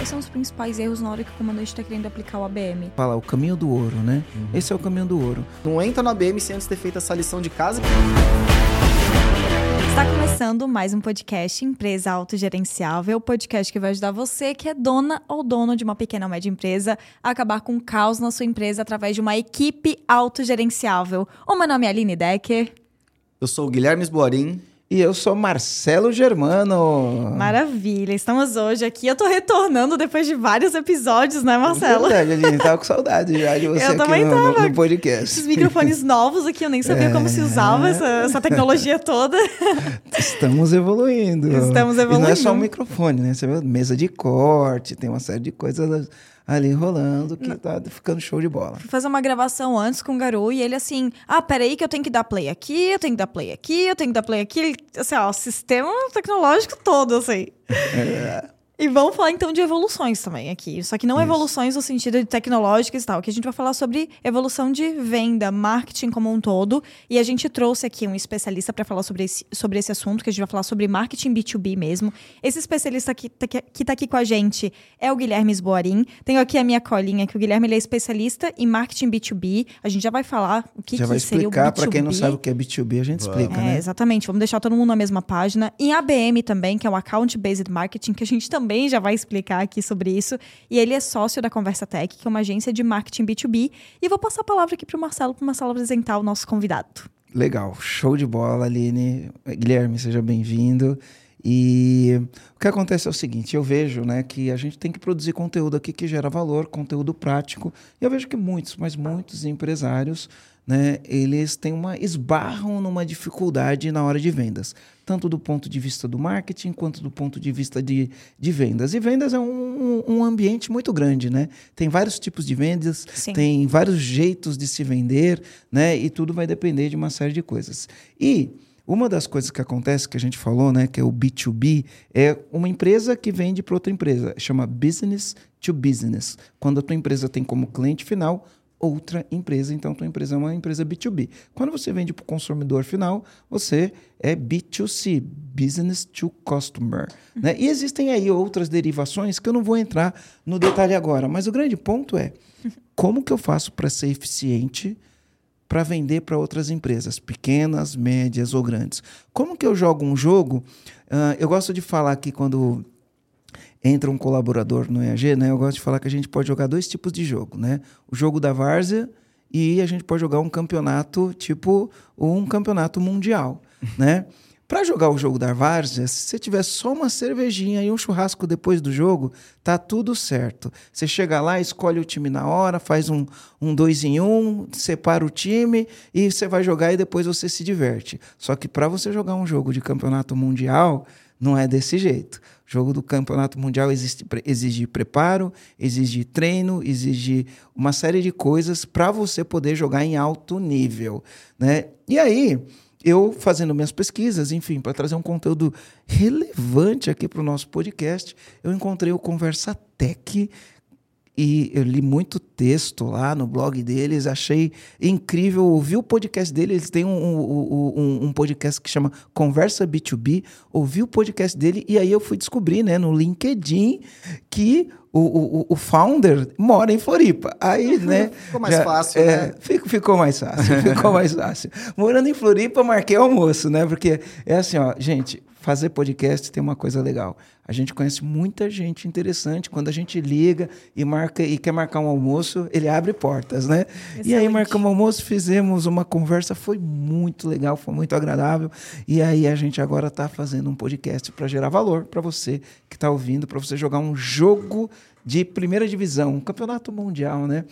quais são os principais erros na hora que o comandante está querendo aplicar o ABM? Fala, o caminho do ouro, né? Uhum. Esse é o caminho do ouro. Não entra no ABM sem antes ter feito essa lição de casa. Está começando mais um podcast Empresa Autogerenciável, o podcast que vai ajudar você que é dona ou dono de uma pequena ou média empresa a acabar com o caos na sua empresa através de uma equipe autogerenciável. O meu nome é Aline Decker. Eu sou o Guilherme Esboarim. E eu sou Marcelo Germano. Maravilha, estamos hoje aqui. Eu tô retornando depois de vários episódios, né, Marcelo? É verdade, Aline, tava com saudade já de você eu aqui no, no, no, podcast. Esses microfones novos aqui, eu nem sabia é... como se usava essa, essa, tecnologia toda. Estamos evoluindo. Estamos evoluindo. E não é só um microfone, né? Você vê mesa de corte, tem uma série de coisas ali rolando, que tá ficando show de bola. Fui fazer uma gravação antes com o Garu e ele assim, ah, peraí que eu tenho que dar play aqui, eu tenho que dar play aqui, eu tenho que dar play aqui. Ele, assim, ó, sistema tecnológico todo, assim. É. E vamos falar então de evoluções também aqui. Só que não Isso. evoluções no sentido de tecnológicas e tal. Que a gente vai falar sobre evolução de venda, marketing como um todo. E a gente trouxe aqui um especialista para falar sobre esse, sobre esse assunto, que a gente vai falar sobre marketing B2B mesmo. Esse especialista que tá, que tá aqui com a gente é o Guilherme Esboarim. Tenho aqui a minha colinha, que o Guilherme ele é especialista em marketing B2B. A gente já vai falar o que, já que vai seria o B2B. para quem não sabe o que é B2B, a gente explica, é, né? Exatamente. Vamos deixar todo mundo na mesma página. Em ABM também, que é o Account Based Marketing, que a gente também também já vai explicar aqui sobre isso. E ele é sócio da Conversa Tech, que é uma agência de marketing B2B. E vou passar a palavra aqui para o Marcelo, para o Marcelo apresentar o nosso convidado. Legal, show de bola, Aline. Guilherme, seja bem-vindo. E o que acontece é o seguinte, eu vejo, né, que a gente tem que produzir conteúdo aqui que gera valor, conteúdo prático. E eu vejo que muitos, mas muitos empresários né, eles têm uma esbarram numa dificuldade na hora de vendas, tanto do ponto de vista do marketing quanto do ponto de vista de, de vendas. E vendas é um, um ambiente muito grande, né? Tem vários tipos de vendas, Sim. tem vários jeitos de se vender, né? E tudo vai depender de uma série de coisas. E uma das coisas que acontece, que a gente falou, né, que é o B2B, é uma empresa que vende para outra empresa. Chama business to business. Quando a tua empresa tem como cliente final outra empresa, então tua empresa é uma empresa B2B. Quando você vende para o consumidor final, você é B2C, Business to Customer. Né? E existem aí outras derivações que eu não vou entrar no detalhe agora, mas o grande ponto é como que eu faço para ser eficiente para vender para outras empresas, pequenas, médias ou grandes. Como que eu jogo um jogo? Uh, eu gosto de falar aqui quando entra um colaborador no EAG, né? Eu gosto de falar que a gente pode jogar dois tipos de jogo, né? O jogo da várzea e a gente pode jogar um campeonato tipo um campeonato mundial, né? Para jogar o jogo da várzea, se você tiver só uma cervejinha e um churrasco depois do jogo, tá tudo certo. Você chega lá, escolhe o time na hora, faz um, um dois em um, separa o time e você vai jogar e depois você se diverte. Só que para você jogar um jogo de campeonato mundial, não é desse jeito. O jogo do campeonato mundial existe, exige preparo, exige treino, exige uma série de coisas para você poder jogar em alto nível, né? E aí, eu fazendo minhas pesquisas, enfim, para trazer um conteúdo relevante aqui para o nosso podcast, eu encontrei o Conversa Tech, e eu li muito texto lá no blog deles, achei incrível. Ouvi o podcast dele, eles têm um, um, um, um, podcast que chama Conversa B2B. Ouvi o podcast dele e aí eu fui descobrir né, no LinkedIn que o, o, o founder mora em Floripa. Aí, né? Ficou mais já, fácil, é, né? Ficou, ficou mais fácil, ficou mais fácil. Morando em Floripa, marquei almoço, né? Porque é assim, ó, gente, fazer podcast tem uma coisa legal. A gente conhece muita gente interessante. Quando a gente liga e marca e quer marcar um almoço, ele abre portas, né? Excelente. E aí marcamos um almoço, fizemos uma conversa, foi muito legal, foi muito agradável. E aí a gente agora está fazendo um podcast para gerar valor para você que está ouvindo, para você jogar um jogo de primeira divisão, um campeonato mundial, né?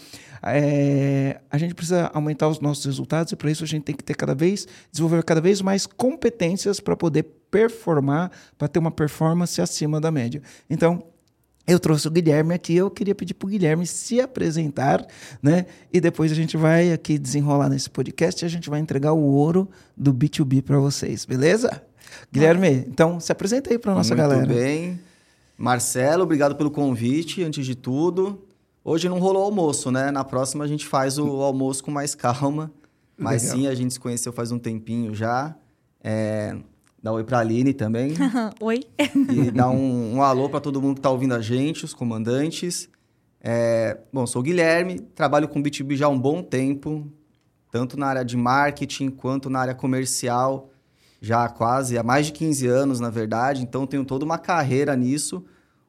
É, a gente precisa aumentar os nossos resultados e para isso a gente tem que ter cada vez desenvolver cada vez mais competências para poder performar, para ter uma performance acima da média. Então, eu trouxe o Guilherme aqui, eu queria pedir para o Guilherme se apresentar, né? E depois a gente vai aqui desenrolar nesse podcast e a gente vai entregar o ouro do B2B para vocês, beleza? Guilherme, então se apresenta aí para nossa Muito galera. Muito bem. Marcelo, obrigado pelo convite, antes de tudo. Hoje não rolou almoço, né? Na próxima a gente faz o almoço com mais calma. Mas Legal. sim, a gente se conheceu faz um tempinho já. É, Dar oi pra Aline também. Oi. e dar um, um alô para todo mundo que está ouvindo a gente, os comandantes. É, bom, sou o Guilherme, trabalho com B2B já há um bom tempo, tanto na área de marketing quanto na área comercial, já quase há mais de 15 anos, na verdade, então tenho toda uma carreira nisso.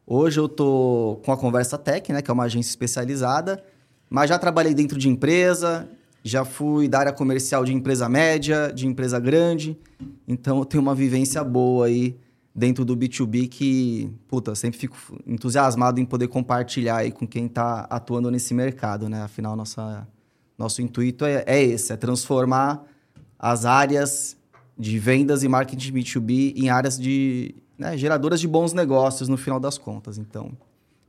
Hoje eu tô com a Conversa Tech, né, que é uma agência especializada, mas já trabalhei dentro de empresa, já fui da área comercial de empresa média, de empresa grande. Então eu tenho uma vivência boa aí dentro do B2B que, puta, sempre fico entusiasmado em poder compartilhar aí com quem está atuando nesse mercado, né? Afinal, nossa, nosso intuito é, é esse, é transformar as áreas de vendas e marketing B2B em áreas de né, geradoras de bons negócios no final das contas. Então,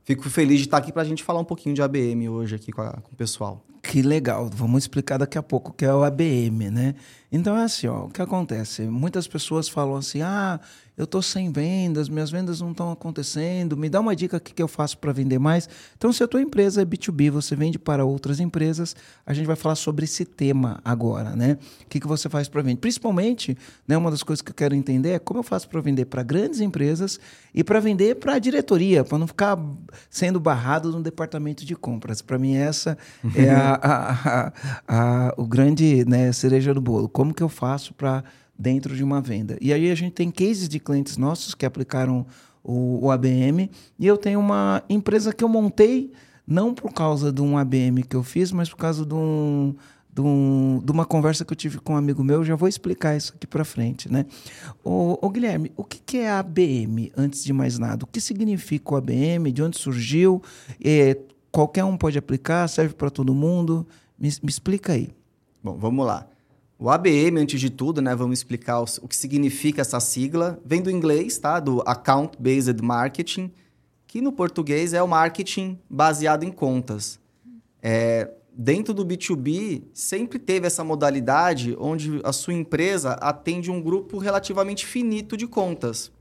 fico feliz de estar aqui para a gente falar um pouquinho de ABM hoje aqui com, a, com o pessoal. Que legal. Vamos explicar daqui a pouco o que é o ABM, né? Então é assim, ó, o que acontece? Muitas pessoas falam assim: "Ah, eu tô sem vendas, minhas vendas não estão acontecendo, me dá uma dica aqui que eu faço para vender mais". Então, se a tua empresa é B2B, você vende para outras empresas, a gente vai falar sobre esse tema agora, né? O que que você faz para vender? Principalmente, né, uma das coisas que eu quero entender é como eu faço para vender para grandes empresas e para vender para a diretoria, para não ficar sendo barrado no departamento de compras. Para mim essa é a a, a, a, o grande né, cereja do bolo. Como que eu faço para dentro de uma venda? E aí a gente tem cases de clientes nossos que aplicaram o, o ABM e eu tenho uma empresa que eu montei não por causa de um ABM que eu fiz, mas por causa de um, de, um, de, uma conversa que eu tive com um amigo meu, já vou explicar isso aqui para frente, né? O, Guilherme, o que, que é ABM, antes de mais nada? O que significa o ABM? De onde surgiu? É, qualquer um pode aplicar, serve para todo mundo. Me, me, explica aí. Bom, vamos lá. O ABM, antes de tudo, né, vamos explicar o, que significa essa sigla. Vem do inglês, tá? Do Account Based Marketing, que no português é o marketing baseado em contas. É, dentro do B2B, sempre teve essa modalidade onde a sua empresa atende um grupo relativamente finito de contas,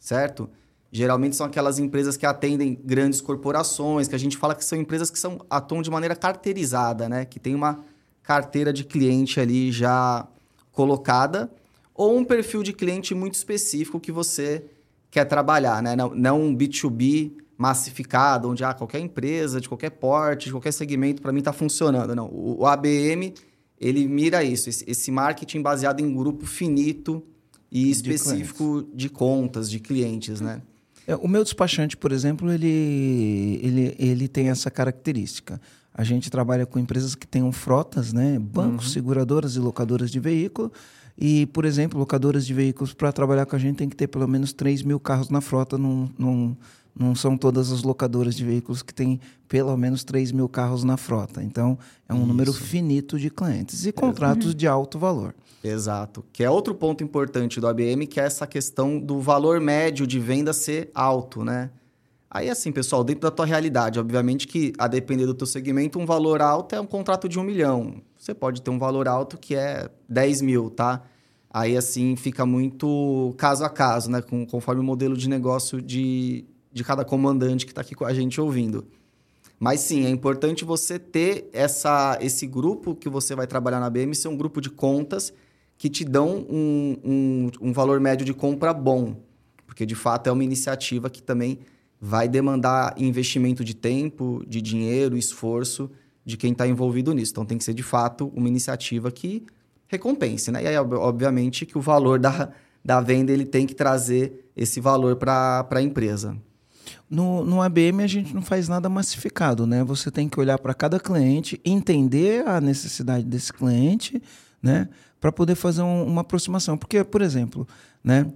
certo? Geralmente são aquelas empresas que atendem grandes corporações, que a gente fala que são empresas que são, atuam de maneira carteirizada, né? Que tem uma carteira de cliente ali já colocada, ou um perfil de cliente muito específico que você quer trabalhar, né? Não, não um B2B massificado, onde ah, qualquer empresa, de qualquer porte, de qualquer segmento, para mim está funcionando. Não, o, o, ABM, ele mira isso, esse, esse marketing baseado em grupo finito e específico de, de contas, de clientes, né? É, o meu despachante, por exemplo, ele, ele, ele tem essa característica. A gente trabalha com empresas que tenham frotas, né? bancos, uhum. seguradoras e locadoras de veículo. E, por exemplo, locadoras de veículos, para trabalhar com a gente, tem que ter pelo menos 3 mil carros na frota. Num, num, não são todas as locadoras de veículos que têm pelo menos 3 mil carros na frota. Então, é um Isso. número finito de clientes e contratos uhum. de alto valor. Exato. Que é outro ponto importante do ABM, que é essa questão do valor médio de venda ser alto, né? Aí, assim, pessoal, dentro da tua realidade, obviamente que, a depender do teu segmento, um valor alto é um contrato de um milhão. Você pode ter um valor alto que é 10 mil, tá? Aí, assim, fica muito caso a caso, né? Com, conforme o modelo de negócio de, de cada comandante que está aqui com a gente ouvindo. Mas sim, é importante você ter essa, esse grupo que você vai trabalhar na BM ser um grupo de contas que te dão um, um, um valor médio de compra bom. Porque, de fato, é uma iniciativa que também vai demandar investimento de tempo, de dinheiro, esforço de quem está envolvido nisso. Então, tem que ser, de fato, uma iniciativa que recompense. Né? E aí, obviamente, que o valor da, da venda ele tem que trazer esse valor para a empresa. No, no ABM a gente não faz nada massificado, né? Você tem que olhar para cada cliente, entender a necessidade desse cliente, né? Para poder fazer um, uma aproximação. Porque, por exemplo, né?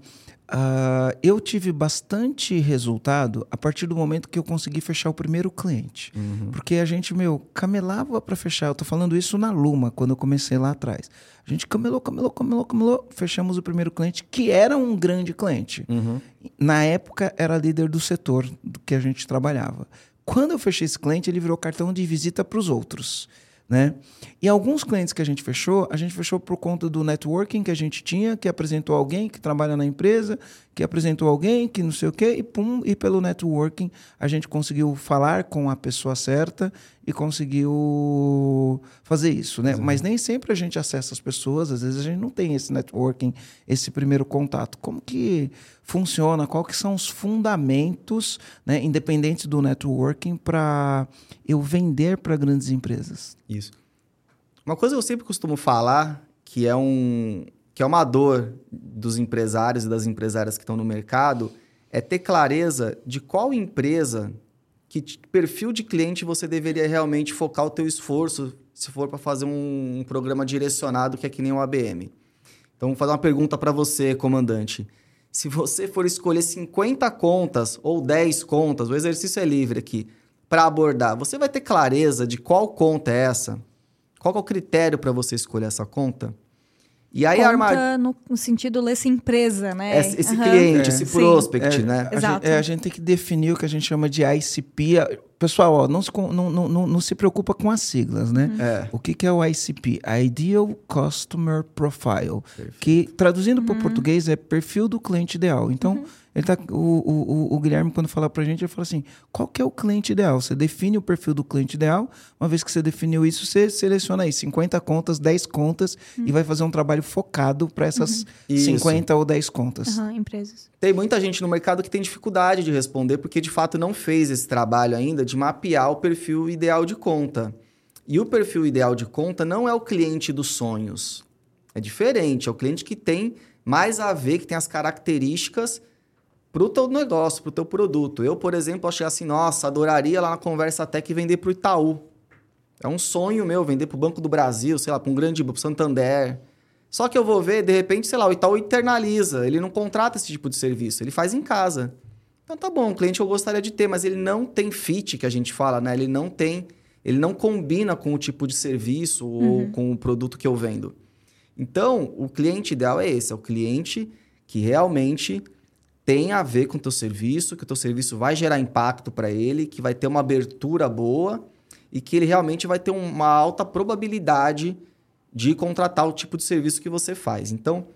Uh, eu tive bastante resultado a partir do momento que eu consegui fechar o primeiro cliente. Uhum. Porque a gente, meu, camelava para fechar. Eu tô falando isso na Luma, quando eu comecei lá atrás. A gente camelou, camelou, camelou, camelou. Fechamos o primeiro cliente, que era um grande cliente. Uhum. Na época, era líder do setor do que a gente trabalhava. Quando eu fechei esse cliente, ele virou cartão de visita para os outros. Né? E alguns clientes que a gente fechou, a gente fechou por conta do networking que a gente tinha, que apresentou alguém que trabalha na empresa, que apresentou alguém que não sei o quê, e pum, e pelo networking a gente conseguiu falar com a pessoa certa e conseguiu fazer isso, né? Mas nem sempre a gente acessa as pessoas, às vezes a gente não tem esse networking, esse primeiro contato. Como que funciona? Qual que são os fundamentos, né, independentes do networking para eu vender para grandes empresas? Isso. Uma coisa que eu sempre costumo falar, que é, um, que é uma dor dos empresários e das empresárias que estão no mercado, é ter clareza de qual empresa, que perfil de cliente você deveria realmente focar o teu esforço se for para fazer um, um, programa direcionado que é que nem o ABM. Então, vou fazer uma pergunta para você, comandante. Se você for escolher 50 contas ou 10 contas, o exercício é livre aqui, para abordar, você vai ter clareza de qual conta é essa? Qual é o critério para você escolher essa conta? E aí conta no, no sentido dessa empresa, né? Esse, esse uhum. cliente, é, esse prospect, é, né? Exato. A gente, é, a gente tem que definir o que a gente chama de ICP. Pessoal, ó, não, se, não, não, não, não, se preocupa com as siglas, né? Uhum. É. O que, que é o ICP? Ideal Customer Profile. Perfeito. Que, traduzindo para o uhum. português, é perfil do cliente ideal. Então, uhum. Ele tá, o, o, o, Guilherme, quando fala para a gente, ele fala assim: qual que é o cliente ideal? Você define o perfil do cliente ideal. Uma vez que você definiu isso, você seleciona aí 50 contas, 10 contas uhum. e vai fazer um trabalho focado para essas uhum. 50 ou 10 contas. Uhum, empresas. Tem muita gente no mercado que tem dificuldade de responder porque de fato não fez esse trabalho ainda de mapear o perfil ideal de conta. E o perfil ideal de conta não é o cliente dos sonhos. É diferente, é o cliente que tem mais a ver, que tem as características para o teu negócio, para o teu produto. Eu, por exemplo, achei assim, nossa, adoraria lá na Conversa Tech vender para o Itaú. É um sonho meu vender para o Banco do Brasil, sei lá, para um grande para o Santander. Só que eu vou ver, de repente, sei lá, o Itaú internaliza, ele não contrata esse tipo de serviço, ele faz em casa. Então tá bom, um cliente eu gostaria de ter, mas ele não tem fit, que a gente fala, né? Ele não tem, ele não combina com o tipo de serviço uhum. ou com o produto que eu vendo. Então, o cliente ideal é esse, é o cliente que realmente tem a ver com o teu serviço, que o teu serviço vai gerar impacto para ele, que vai ter uma abertura boa e que ele realmente vai ter uma alta probabilidade de contratar o tipo de serviço que você faz. Então,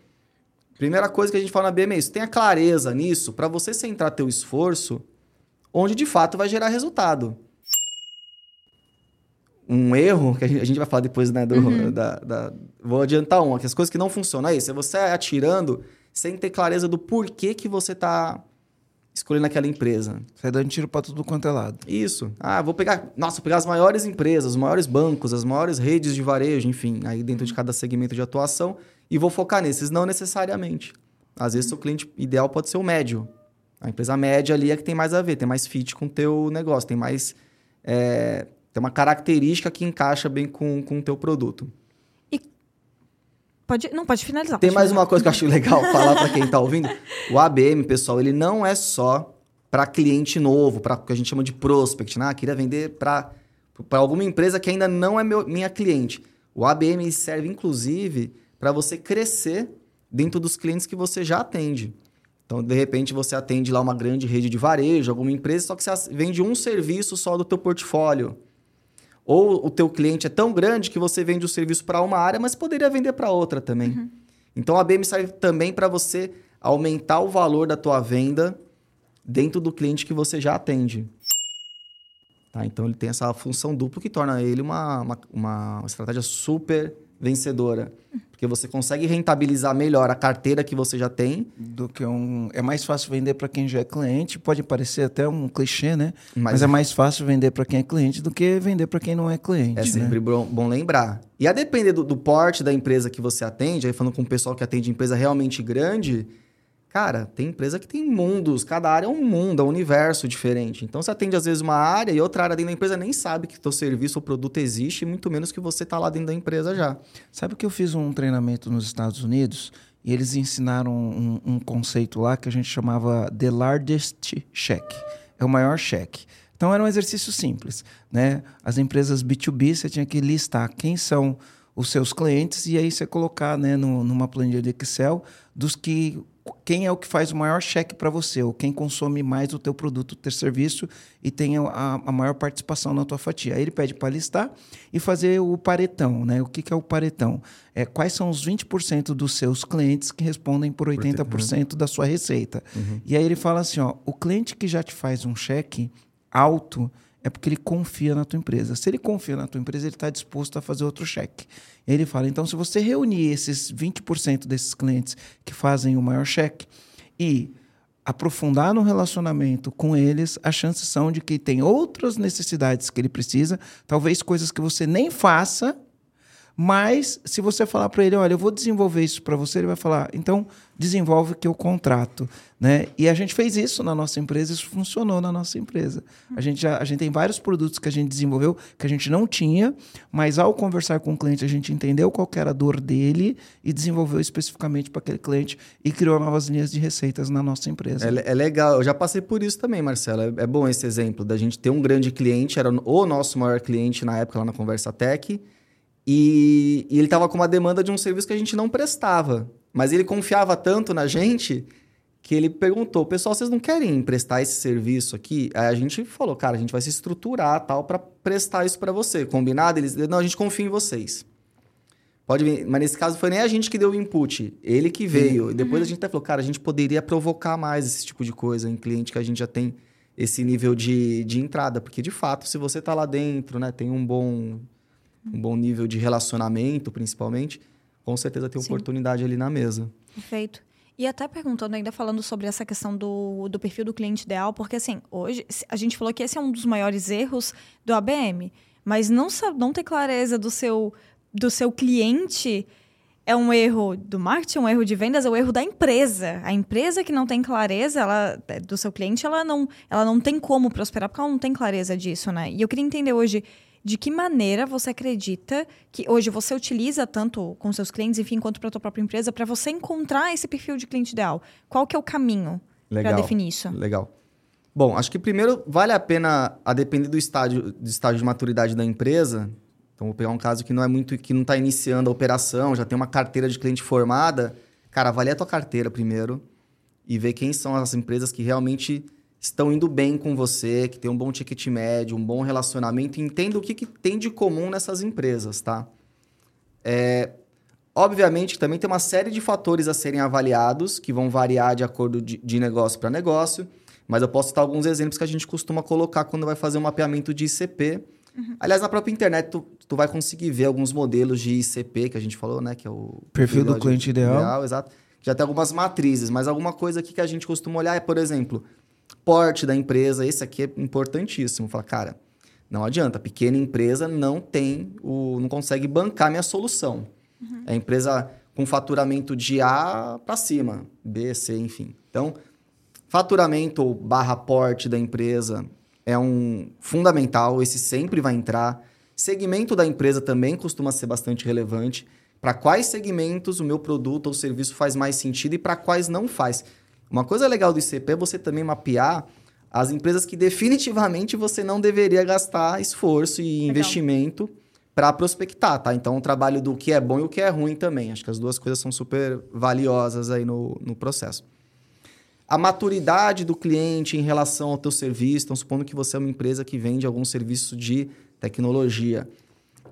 primeira coisa que a gente fala na BM é isso, tenha clareza nisso para você centrar teu esforço onde de fato vai gerar resultado. Um erro, que a gente vai falar depois, né? Do, uhum. da, da, vou adiantar um, que as coisas que não funcionam é isso. É você atirando sem ter clareza do porquê que você está escolhendo aquela empresa. Sai dando tiro para tudo quanto é lado. Isso. Ah, vou pegar, nossa, vou pegar as maiores empresas, os maiores bancos, as maiores redes de varejo, enfim, aí dentro de cada segmento de atuação e vou focar nesses, não necessariamente. Às vezes o cliente ideal pode ser o médio. A empresa média ali é que tem mais a ver, tem mais fit com o teu negócio, tem mais é, tem uma característica que encaixa bem com, com o teu produto. Pode, não, pode finalizar. Tem pode mais finalizar. uma coisa que eu acho legal falar para quem está ouvindo. O ABM, pessoal, ele não é só para cliente novo, para o que a gente chama de prospect, né? Ah, queria vender para alguma empresa que ainda não é meu, minha cliente. O ABM serve, inclusive, para você crescer dentro dos clientes que você já atende. Então, de repente, você atende lá uma grande rede de varejo, alguma empresa, só que você vende um serviço só do teu portfólio. Ou o teu cliente é tão grande que você vende o serviço para uma área, mas poderia vender para outra também. Uhum. Então a BM serve também para você aumentar o valor da tua venda dentro do cliente que você já atende. Tá? Então ele tem essa função dupla que torna ele uma, uma, uma estratégia super vencedora. Porque você consegue rentabilizar melhor a carteira que você já tem. Do que um. É mais fácil vender para quem já é cliente. Pode parecer até um clichê, né? Mas, Mas é mais fácil vender para quem é cliente do que vender para quem não é cliente. É né? sempre bom, bom, lembrar. E a depender do, do porte da empresa que você atende, aí falando com o pessoal que atende empresa realmente grande Cara, tem empresa que tem mundos, cada área é um mundo, é um universo diferente. Então você atende às vezes uma área e outra área dentro da empresa nem sabe que teu serviço ou produto existe, muito menos que você está lá dentro da empresa já. Sabe que eu fiz um treinamento nos Estados Unidos e eles ensinaram um, um conceito lá que a gente chamava The Largest Check. É o maior cheque. Então era um exercício simples, né? As empresas B2B você tinha que listar quem são os seus clientes e aí você colocar, né, no, numa planilha de Excel dos que quem é o que faz o maior cheque para você, ou quem consome mais o teu produto, o teu serviço e tem a, a maior participação na tua fatia. Aí ele pede para listar e fazer o paretão, né? O que, que é o paretão? É quais são os 20% dos seus clientes que respondem por 80% da sua receita. Uhum. E aí ele fala assim, ó, o cliente que já te faz um cheque alto, é porque ele confia na tua empresa. Se ele confia na tua empresa, ele está disposto a fazer outro cheque. Ele fala, então, se você reunir esses 20% desses clientes que fazem o maior cheque e aprofundar no relacionamento com eles, as chances são de que tem outras necessidades que ele precisa, talvez coisas que você nem faça, mas se você falar para ele, olha, eu vou desenvolver isso para você, ele vai falar, então desenvolve que eu contrato, né? E a gente fez isso na nossa empresa, isso funcionou na nossa empresa. A gente já, a gente tem vários produtos que a gente desenvolveu que a gente não tinha, mas ao conversar com o cliente a gente entendeu qual era a dor dele e desenvolveu especificamente para aquele cliente e criou novas linhas de receitas na nossa empresa. É, é legal, eu já passei por isso também, Marcelo. É, é bom esse exemplo da gente ter um grande cliente, era o nosso maior cliente na época lá na Conversa Tech e, e ele estava com uma demanda de um serviço que a gente não prestava. Mas ele confiava tanto na gente que ele perguntou: pessoal, vocês não querem prestar esse serviço aqui? Aí a gente falou: cara, a gente vai se estruturar tal para prestar isso para você. Combinado? Eles não, a gente confia em vocês. Pode vir, mas nesse caso foi nem a gente que deu o input, ele que veio. E depois uhum. a gente até falou: cara, a gente poderia provocar mais esse tipo de coisa em cliente que a gente já tem esse nível de, de entrada. Porque de fato, se você está lá dentro, né, tem um bom um bom nível de relacionamento, principalmente, com certeza tem Sim. oportunidade ali na mesa. Perfeito. E até perguntando, ainda falando sobre essa questão do, do perfil do cliente ideal, porque assim, hoje a gente falou que esse é um dos maiores erros do ABM, mas não, não ter clareza do seu, do seu cliente é um erro do marketing, é um erro de vendas, é um erro da empresa. A empresa que não tem clareza ela, do seu cliente, ela não, ela não tem como prosperar, porque ela não tem clareza disso, né? E eu queria entender hoje de que maneira você acredita que hoje você utiliza tanto com seus clientes, enfim, quanto para a tua própria empresa, para você encontrar esse perfil de cliente ideal? Qual que é o caminho para definir isso? Legal. Bom, acho que primeiro vale a pena, a depender do estágio, do estágio de maturidade da empresa. Então, vou pegar um caso que não é muito, que não está iniciando a operação, já tem uma carteira de cliente formada. Cara, avalia a tua carteira primeiro e ver quem são as empresas que realmente estão indo bem com você, que tem um bom ticket médio, um bom relacionamento, entenda o que, que tem de comum nessas empresas, tá? É, obviamente também tem uma série de fatores a serem avaliados, que vão variar de acordo de, de negócio para negócio, mas eu posso citar alguns exemplos que a gente costuma colocar quando vai fazer um mapeamento de ICP. Uhum. Aliás, na própria internet, tu, tu vai conseguir ver alguns modelos de ICP que a gente falou, né? Que é o perfil do cliente ideal. ideal. Exato. Já tem algumas matrizes, mas alguma coisa aqui que a gente costuma olhar é, por exemplo, porte da empresa, esse aqui é importantíssimo. Fala, cara, não adianta, pequena empresa não tem o, não consegue bancar minha solução. Uhum. É empresa com faturamento de A para cima, B, C, enfim. Então, faturamento ou barra porte da empresa é um fundamental, esse sempre vai entrar. Segmento da empresa também costuma ser bastante relevante. Para quais segmentos o meu produto ou serviço faz mais sentido e para quais não faz. Uma coisa legal do ICP é você também mapear as empresas que definitivamente você não deveria gastar esforço e legal. investimento para prospectar, tá? Então, o trabalho do que é bom e o que é ruim também. Acho que as duas coisas são super valiosas aí no, no processo. A maturidade do cliente em relação ao teu serviço, então, supondo que você é uma empresa que vende algum serviço de tecnologia.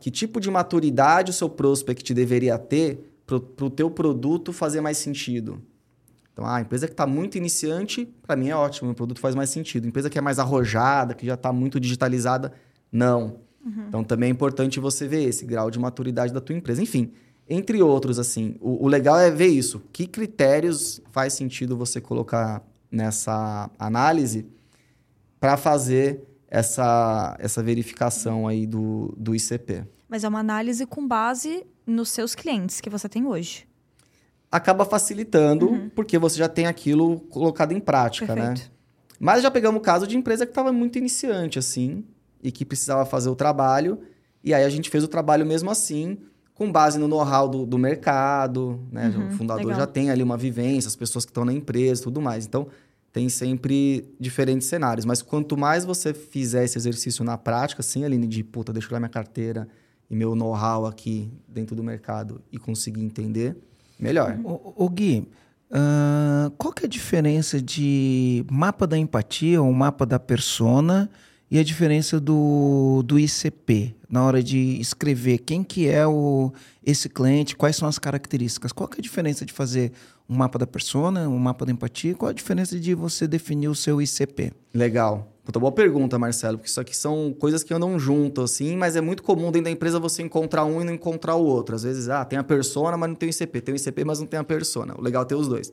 Que tipo de maturidade o seu prospect deveria ter para o teu produto fazer mais sentido? Então, a empresa que está muito iniciante, para mim é ótimo, o produto faz mais sentido. A empresa que é mais arrojada, que já está muito digitalizada, não. Uhum. Então, também é importante você ver esse grau de maturidade da tua empresa. Enfim, entre outros, assim, o, o legal é ver isso. Que critérios faz sentido você colocar nessa análise para fazer essa, essa verificação aí do, do ICP. Mas é uma análise com base nos seus clientes que você tem hoje acaba facilitando, uhum. porque você já tem aquilo colocado em prática, né? Perfeito. né? Mas já pegamos o caso de empresa que estava muito iniciante, assim, e que precisava fazer o trabalho, e aí a gente fez o trabalho mesmo assim, com base no know-how do, do, mercado, né? Uhum, o fundador legal. já tem ali uma vivência, as pessoas que estão na empresa tudo mais. Então, tem sempre diferentes cenários. Mas quanto mais você fizer esse exercício na prática, assim, Aline, de puta, deixa eu olhar minha carteira e meu know-how aqui dentro do mercado e conseguir entender, melhor. O, o Gui, Uh, qual que é a diferença de mapa da empatia ou mapa da persona e a diferença do, do ICP na hora de escrever quem que é o, esse cliente, quais são as características? Qual que é a diferença de fazer um mapa da persona, um mapa da empatia? Qual a diferença de você definir o seu ICP? Legal. Puta, boa pergunta, Marcelo, porque isso aqui são coisas que andam junto, assim, mas é muito comum dentro da empresa você encontrar um e não encontrar o outro. Às vezes, ah, tem a persona, mas não tem o ICP. Tem o ICP, mas não tem a persona. O legal é ter os dois.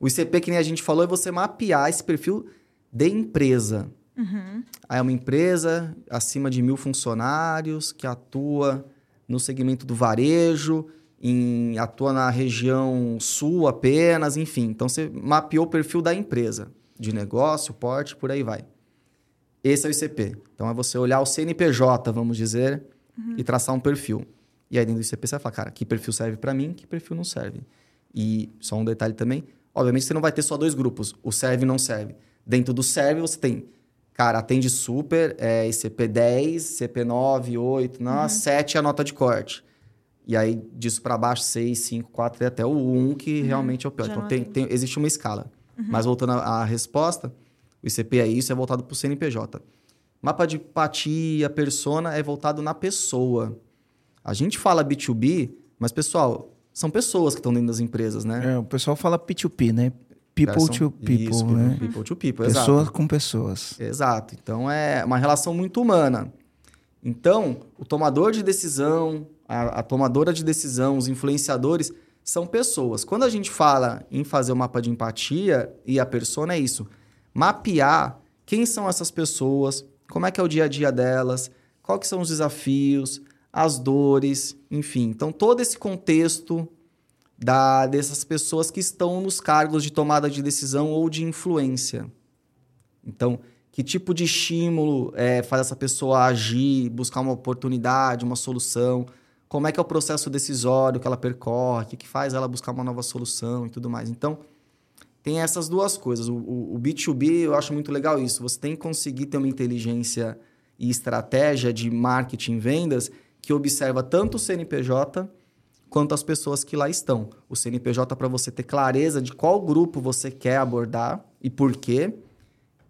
O ICP, que nem a gente falou, é você mapear esse perfil de empresa. Uhum. Aí é uma empresa acima de mil funcionários que atua no segmento do varejo, em, atua na região sul apenas, enfim. Então você mapeou o perfil da empresa de negócio, porte, por aí vai. Esse é o ICP. Então é você olhar o CNPJ, vamos dizer, uhum. e traçar um perfil. E aí dentro do ICP você vai falar, cara, que perfil serve para mim, que perfil não serve. E só um detalhe também, obviamente você não vai ter só dois grupos, o serve e não serve. Dentro do serve você tem, cara, atende super, é ICP 10, CP 9, 8, não, uhum. 7 é a nota de corte. E aí disso para baixo, 6, 5, 4 e até o 1, que uhum. realmente é o pior. Já então tem, tem, existe uma escala. Uhum. Mas voltando à resposta, o ICP é isso, é voltado para o CNPJ. Mapa de empatia, persona, é voltado na pessoa. A gente fala B2B, mas, pessoal, são pessoas que estão dentro das empresas, né? É, o pessoal fala P2P, né? People to people, isso, né? People to people, Pessoas exato. com pessoas. Exato. Então, é uma relação muito humana. Então, o tomador de decisão, a, a tomadora de decisão, os influenciadores, são pessoas. Quando a gente fala em fazer o um mapa de empatia e a persona é isso, mapear quem são essas pessoas, como é que é o dia a dia delas, quais são os desafios, as dores, enfim. Então todo esse contexto da dessas pessoas que estão nos cargos de tomada de decisão ou de influência. Então, que tipo de estímulo é, faz essa pessoa agir, buscar uma oportunidade, uma solução? Como é que é o processo decisório que ela percorre, o que, que faz ela buscar uma nova solução e tudo mais. Então, tem essas duas coisas. O, o, o, B2B, eu acho muito legal isso. Você tem que conseguir ter uma inteligência e estratégia de marketing e vendas que observa tanto o CNPJ quanto as pessoas que lá estão. O CNPJ para você ter clareza de qual grupo você quer abordar e por quê.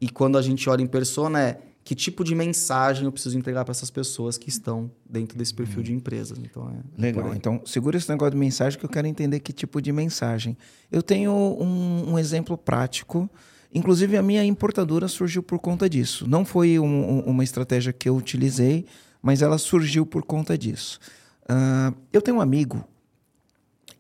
E quando a gente olha em persona é que tipo de mensagem eu preciso entregar para essas pessoas que estão dentro desse perfil de empresas. Então, é Legal. Então, segura esse negócio de mensagem que eu quero entender que tipo de mensagem. Eu tenho um, um exemplo prático. Inclusive, a minha importadora surgiu por conta disso. Não foi um, uma estratégia que eu utilizei, mas ela surgiu por conta disso. Uh, eu tenho um amigo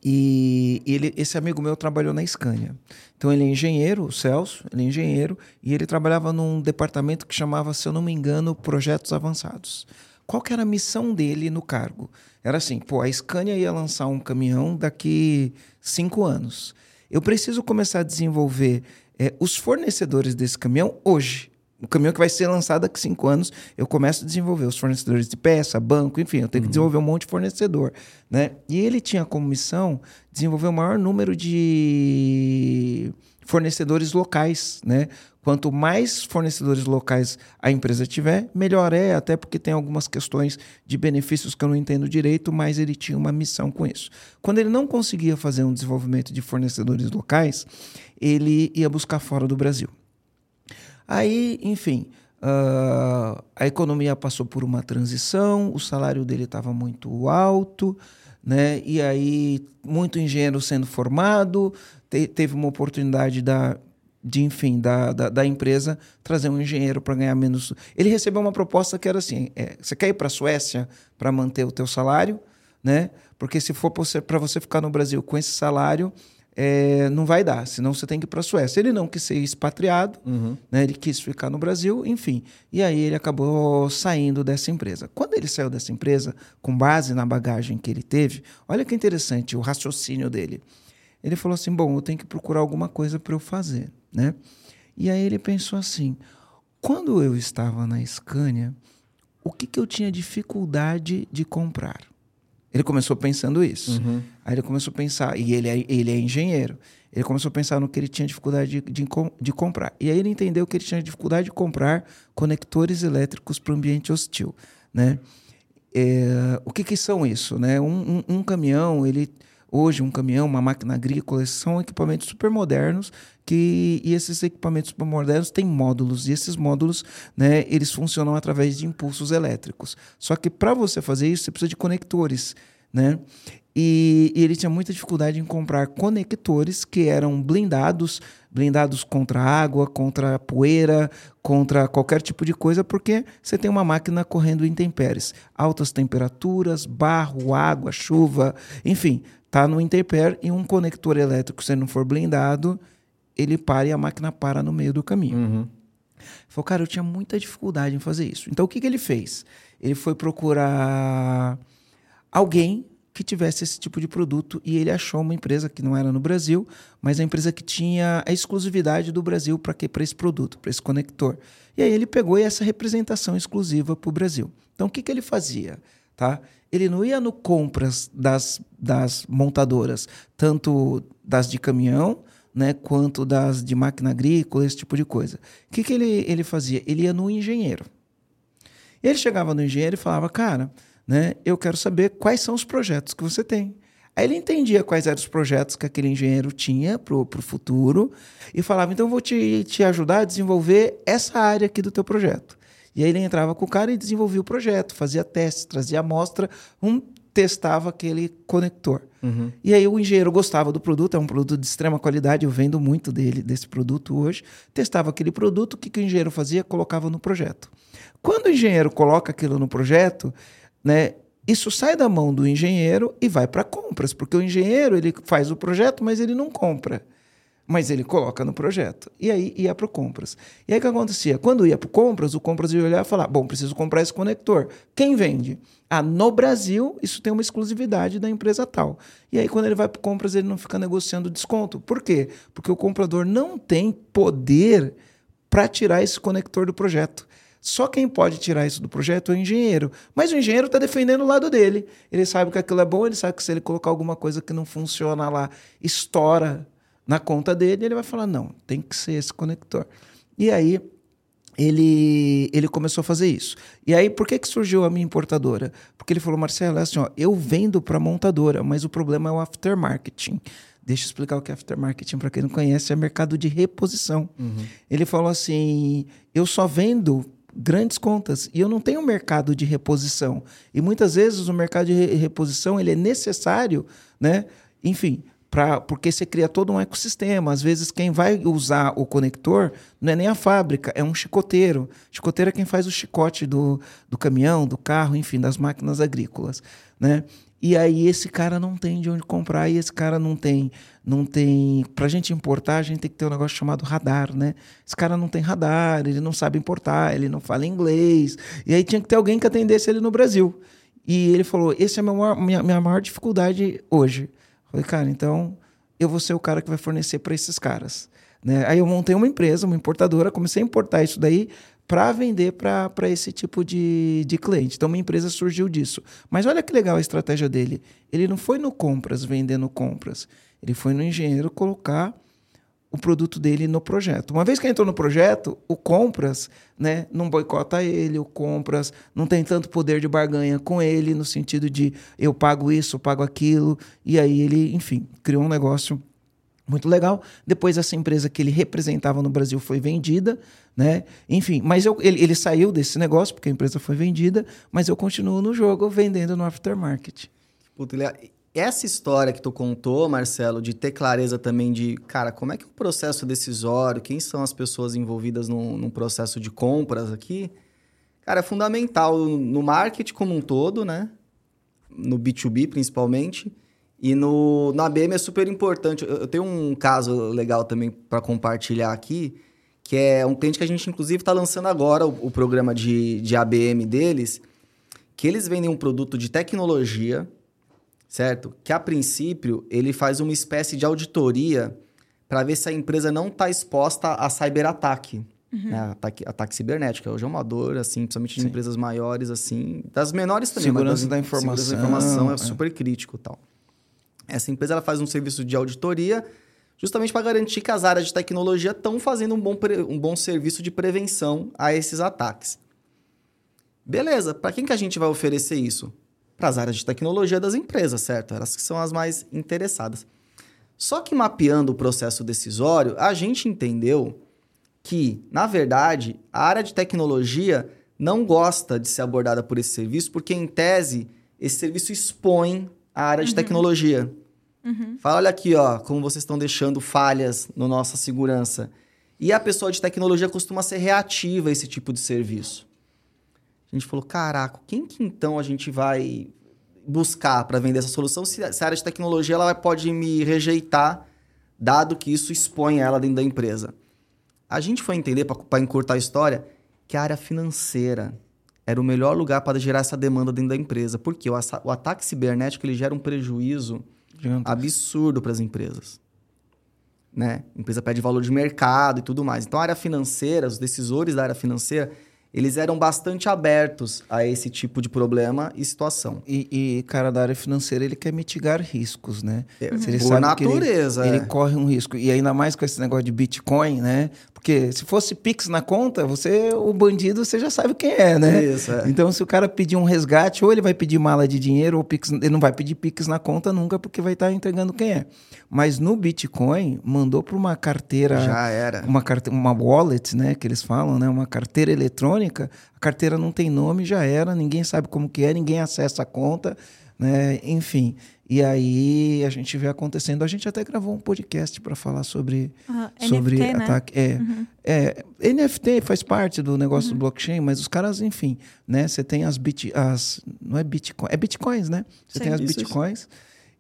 e ele, esse amigo meu trabalhou na Scania. Então ele é engenheiro, o Celso, ele é engenheiro, e ele trabalhava num departamento que chamava, se eu não me engano, Projetos Avançados. Qual que era a missão dele no cargo? Era assim, pô, a Scania ia lançar um caminhão daqui cinco anos. Eu preciso começar a desenvolver é, os fornecedores desse caminhão hoje o caminhão que vai ser lançado daqui a cinco anos, eu começo a desenvolver os fornecedores de peça, banco, enfim, eu tenho que uhum. desenvolver um monte de fornecedor. Né? E ele tinha como missão desenvolver o maior número de fornecedores locais. Né? Quanto mais fornecedores locais a empresa tiver, melhor é, até porque tem algumas questões de benefícios que eu não entendo direito, mas ele tinha uma missão com isso. Quando ele não conseguia fazer um desenvolvimento de fornecedores locais, ele ia buscar fora do Brasil. Aí, enfim, uh, a economia passou por uma transição, o salário dele estava muito alto, né? E aí, muito engenheiro sendo formado, te, teve uma oportunidade da, de, enfim, da, da, da empresa trazer um engenheiro para ganhar menos. Ele recebeu uma proposta que era assim: é, você quer ir para a Suécia para manter o teu salário, né? Porque se for para você ficar no Brasil com esse salário, é, não vai dar, senão você tem que ir para a Suécia. Ele não quis ser expatriado, uhum. né, ele quis ficar no Brasil, enfim. E aí ele acabou saindo dessa empresa. Quando ele saiu dessa empresa, com base na bagagem que ele teve, olha que interessante o raciocínio dele. Ele falou assim: bom, eu tenho que procurar alguma coisa para eu fazer. Né? E aí ele pensou assim: quando eu estava na Scania, o que, que eu tinha dificuldade de comprar? Ele começou pensando isso. Uhum. Aí ele começou a pensar, e ele é, ele é engenheiro, ele começou a pensar no que ele tinha dificuldade de, de, de comprar. E aí ele entendeu que ele tinha dificuldade de comprar conectores elétricos para o ambiente hostil. Né? É, o que, que são isso? Né? Um, um, um caminhão, ele, hoje um caminhão, uma máquina agrícola, são equipamentos super modernos que e esses equipamentos super modernos têm módulos e esses módulos, né, eles funcionam através de impulsos elétricos. Só que para você fazer isso, você precisa de conectores, né? E, e, ele tinha muita dificuldade em comprar conectores que eram blindados, blindados contra água, contra poeira, contra qualquer tipo de coisa, porque você tem uma máquina correndo intempéries, altas temperaturas, barro, água, chuva, enfim, tá no intempérie e um conector elétrico se não for blindado, ele para e a máquina para no meio do caminho. Uhum. Falou, cara, eu tinha muita dificuldade em fazer isso. Então o que, que ele fez? Ele foi procurar alguém que tivesse esse tipo de produto e ele achou uma empresa que não era no Brasil, mas a empresa que tinha a exclusividade do Brasil para que para esse produto, para esse conector. E aí ele pegou essa representação exclusiva para o Brasil. Então o que, que ele fazia? Tá? Ele não ia no compras das, das montadoras, tanto das de caminhão, né, quanto das de máquina agrícola, esse tipo de coisa. O que, que ele, ele fazia? Ele ia no engenheiro. Ele chegava no engenheiro e falava, cara, né? Eu quero saber quais são os projetos que você tem. Aí ele entendia quais eram os projetos que aquele engenheiro tinha para o futuro e falava: então vou te, te ajudar a desenvolver essa área aqui do teu projeto. E aí ele entrava com o cara e desenvolvia o projeto, fazia testes, trazia amostra, um testava aquele conector. Uhum. E aí o engenheiro gostava do produto, é um produto de extrema qualidade, eu vendo muito dele, desse produto hoje. Testava aquele produto, o que, que o engenheiro fazia? Colocava no projeto. Quando o engenheiro coloca aquilo no projeto, né? Isso sai da mão do engenheiro e vai para compras, porque o engenheiro ele faz o projeto, mas ele não compra. Mas ele coloca no projeto. E aí ia para compras. E aí o que acontecia? Quando ia para compras, o compras ia olhar e falar: bom, preciso comprar esse conector. Quem vende? Ah, no Brasil, isso tem uma exclusividade da empresa tal. E aí, quando ele vai para compras, ele não fica negociando desconto. Por quê? Porque o comprador não tem poder para tirar esse conector do projeto. Só quem pode tirar isso do projeto é o engenheiro. Mas o engenheiro está defendendo o lado dele. Ele sabe que aquilo é bom, ele sabe que se ele colocar alguma coisa que não funciona lá, estoura na conta dele, ele vai falar: não, tem que ser esse conector. E aí ele, ele começou a fazer isso. E aí, por que, que surgiu a minha importadora? Porque ele falou, Marcelo, é assim, ó, eu vendo para montadora, mas o problema é o aftermarketing. Deixa eu explicar o que é aftermarketing para quem não conhece, é mercado de reposição. Uhum. Ele falou assim: eu só vendo grandes contas e eu não tenho mercado de reposição. E muitas vezes o mercado de reposição ele é necessário, né? Enfim, pra, porque você cria todo um ecossistema. Às vezes quem vai usar o conector não é nem a fábrica, é um chicoteiro. Chicoteiro é quem faz o chicote do, do caminhão, do carro, enfim, das máquinas agrícolas, né? E aí esse cara não tem de onde comprar e esse cara não tem, não tem. Para gente importar, a gente tem que ter um negócio chamado radar, né? Esse cara não tem radar, ele não sabe importar, ele não fala inglês. E aí tinha que ter alguém que atendesse ele no Brasil. E ele falou: esse é a minha, minha maior dificuldade hoje. Falei, cara, então eu vou ser o cara que vai fornecer para esses caras. Né? Aí eu montei uma empresa, uma importadora, comecei a importar isso daí para vender para esse tipo de, de cliente. Então, uma empresa surgiu disso. Mas olha que legal a estratégia dele. Ele não foi no compras vendendo compras. Ele foi no engenheiro colocar o produto dele no projeto. Uma vez que entrou no projeto, o compras né, não boicota ele, o compras não tem tanto poder de barganha com ele, no sentido de eu pago isso, eu pago aquilo. E aí ele, enfim, criou um negócio muito legal. Depois essa empresa que ele representava no Brasil foi vendida, né? Enfim, mas eu, ele, ele saiu desse negócio porque a empresa foi vendida, mas eu continuo no jogo vendendo no aftermarket. Puta, essa história que tu contou, Marcelo, de ter clareza também de, cara, como é que é o processo decisório, quem são as pessoas envolvidas num, num processo de compras aqui, cara, é fundamental no marketing como um todo, né? No B2B principalmente e no, na ABM é super importante. Eu, eu tenho um caso legal também para compartilhar aqui, que é um cliente que a gente, inclusive, está lançando agora o, o, programa de, de ABM deles, que eles vendem um produto de tecnologia, certo? Que, a princípio, ele faz uma espécie de auditoria para ver se a empresa não está exposta a cyberataque. Uhum. Né? Ataque, ataque cibernético. Hoje é uma dor, assim, principalmente de empresas maiores, assim, das menores também. Segurança da informação. Segurança da informação é, é super crítico tal. Essa empresa ela faz um serviço de auditoria justamente para garantir que as áreas de tecnologia estão fazendo um bom, um bom serviço de prevenção a esses ataques. Beleza, para quem que a gente vai oferecer isso? Para as áreas de tecnologia das empresas, certo? Elas que são as mais interessadas. Só que mapeando o processo decisório, a gente entendeu que, na verdade, a área de tecnologia não gosta de ser abordada por esse serviço, porque, em tese, esse serviço expõe a área de Uhum. tecnologia. Uhum. Fala, olha aqui, ó, como vocês estão deixando falhas na nossa segurança. E a pessoa de tecnologia costuma ser reativa a esse tipo de serviço. A gente falou, caraca, quem que então a gente vai buscar para vender essa solução se, se a área de tecnologia ela pode me rejeitar, dado que isso expõe ela dentro da empresa? A gente foi entender, para encurtar a história, que a área financeira era o melhor lugar para gerar essa demanda dentro da empresa. Porque o, o ataque cibernético ele gera um prejuízo absurdo para as empresas. Né? A empresa pede valor de mercado e tudo mais. Então, a área financeira, os decisores da área financeira, eles eram bastante abertos a esse tipo de problema e situação. E, e, cara da área financeira, ele quer mitigar riscos, né? É, Se ele Por sabe ele- natureza. Ele é. corre um risco. E ainda mais com esse negócio de Bitcoin, né? Porque se fosse Pix na conta, você, o bandido, você já sabe quem é, né? Isso, é. Então, se o cara pedir um resgate, ou ele vai pedir mala de dinheiro, ou Pix, ele não vai pedir Pix na conta nunca, porque vai estar entregando quem é. Mas no Bitcoin, mandou para uma carteira Já era. uma, carte... uma wallet, né, que eles falam, né, uma carteira eletrônica, a carteira não tem nome, já era, ninguém sabe como que é, ninguém acessa a conta, né, enfim. E aí a gente vê acontecendo, a gente até gravou um podcast para falar sobre, Ah, sobre NFT, né? ataque. É, é, NFT faz parte do negócio do blockchain, mas os caras, enfim, né, você tem as bit, as não é Bitcoin, é Bitcoins, né? Você tem as Isso, isso. Bitcoins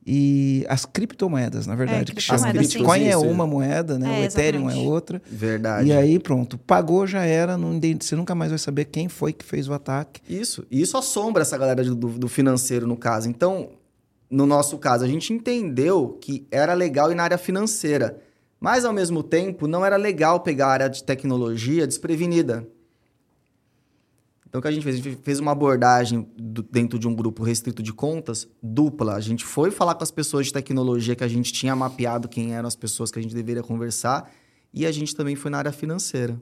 e as criptomoedas, na verdade, que chamam. criptomoedas, sim. Bitcoin é Isso. uma moeda, né? É, o Ethereum é outra. Verdade. E aí, pronto, pagou já era, não, ident- você nunca mais vai saber quem foi que fez o ataque. Isso. E isso assombra essa galera do, do financeiro, no caso. Então, no nosso caso, a gente entendeu que era legal ir na área financeira. Mas, ao mesmo tempo, não era legal pegar a área de tecnologia desprevenida. Então, o que a gente fez? A gente fez uma abordagem do- dentro de um grupo restrito de contas dupla. A gente foi falar com as pessoas de tecnologia que a gente tinha mapeado quem eram as pessoas que a gente deveria conversar. E a gente também foi na área financeira.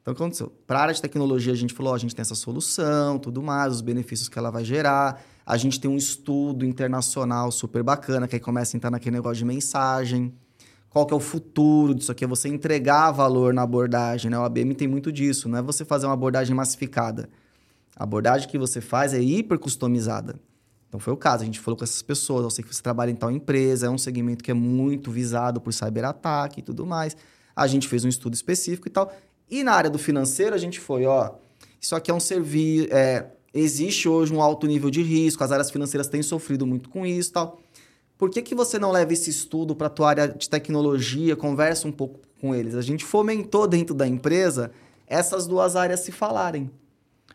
Então, o que aconteceu? Para a área de tecnologia, a gente falou, a gente tem essa solução, tudo mais, os benefícios que ela vai gerar. A gente tem um estudo internacional super bacana, que aí começa a entrar naquele negócio de mensagem. Qual que é o futuro disso aqui? É você entregar valor na abordagem, né? O ABM tem muito disso, não é você fazer uma abordagem massificada. A abordagem que você faz é hiper customizada. Então foi o caso, a gente falou com essas pessoas, eu sei que você trabalha em tal empresa, é um segmento que é muito visado por cyberataque e tudo mais. A gente fez um estudo específico e tal. E na área do financeiro, a gente foi, ó, isso aqui é um serviço, é, existe hoje um alto nível de risco, as áreas financeiras têm sofrido muito com isso tal. Por que, que você não leva esse estudo para a tua área de tecnologia, conversa um pouco com eles? A gente fomentou dentro da empresa essas duas áreas se falarem.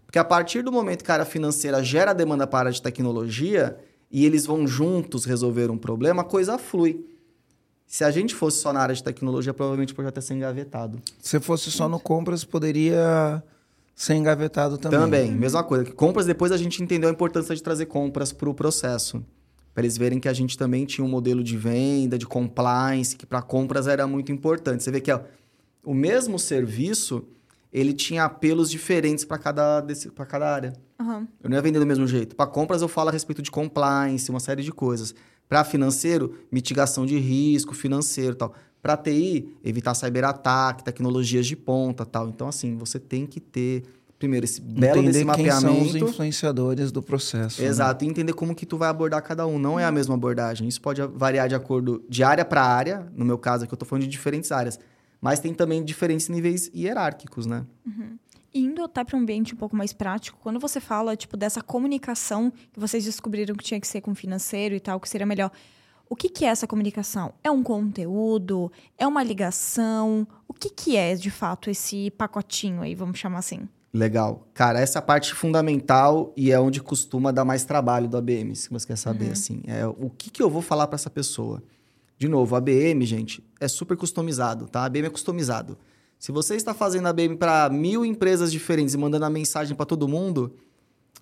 Porque a partir do momento que a área financeira gera demanda para a área de tecnologia e eles vão juntos resolver um problema, a coisa flui. Se a gente fosse só na área de tecnologia, provavelmente o projeto ia ser engavetado. Se fosse só no compras, poderia ser engavetado também. Também, mesma coisa. Que Compras, depois a gente entendeu a importância de trazer compras para o processo. Para eles verem que a gente também tinha um modelo de venda, de compliance, que para compras era muito importante. Você vê que ó, o mesmo serviço, ele tinha apelos diferentes para cada, desse- cada área. Aham. Eu não ia vender do mesmo jeito. Para compras, eu falo a respeito de compliance, uma série de coisas. Para financeiro, mitigação de risco financeiro e tal. Para TI, evitar cyberataque, tecnologias de ponta tal. Então, assim, você tem que ter, primeiro, esse belo Entender desse quem são os mapeamento. influenciadores do processo. né? Exato, e entender como que tu vai abordar cada um. Não é a mesma abordagem. Isso pode variar de acordo de área para área. No meu caso aqui, eu tô falando de diferentes áreas. Mas tem também diferentes níveis hierárquicos, né? E Indo até para um ambiente um pouco mais prático, quando você fala, tipo, dessa comunicação que vocês descobriram que tinha que ser com o financeiro e tal, que seria melhor. O que, que é essa comunicação? É um conteúdo? É uma ligação? O que, que é, de fato, esse pacotinho aí, vamos chamar assim? Legal. Cara, essa é a parte fundamental e é onde costuma dar mais trabalho do ABM, se você quer saber, assim. É o que, que eu vou falar para essa pessoa. De novo, a ABM, gente, é super customizado, tá? ABM é customizado. Se você está fazendo a ABM para mil empresas diferentes e mandando a mensagem para todo mundo,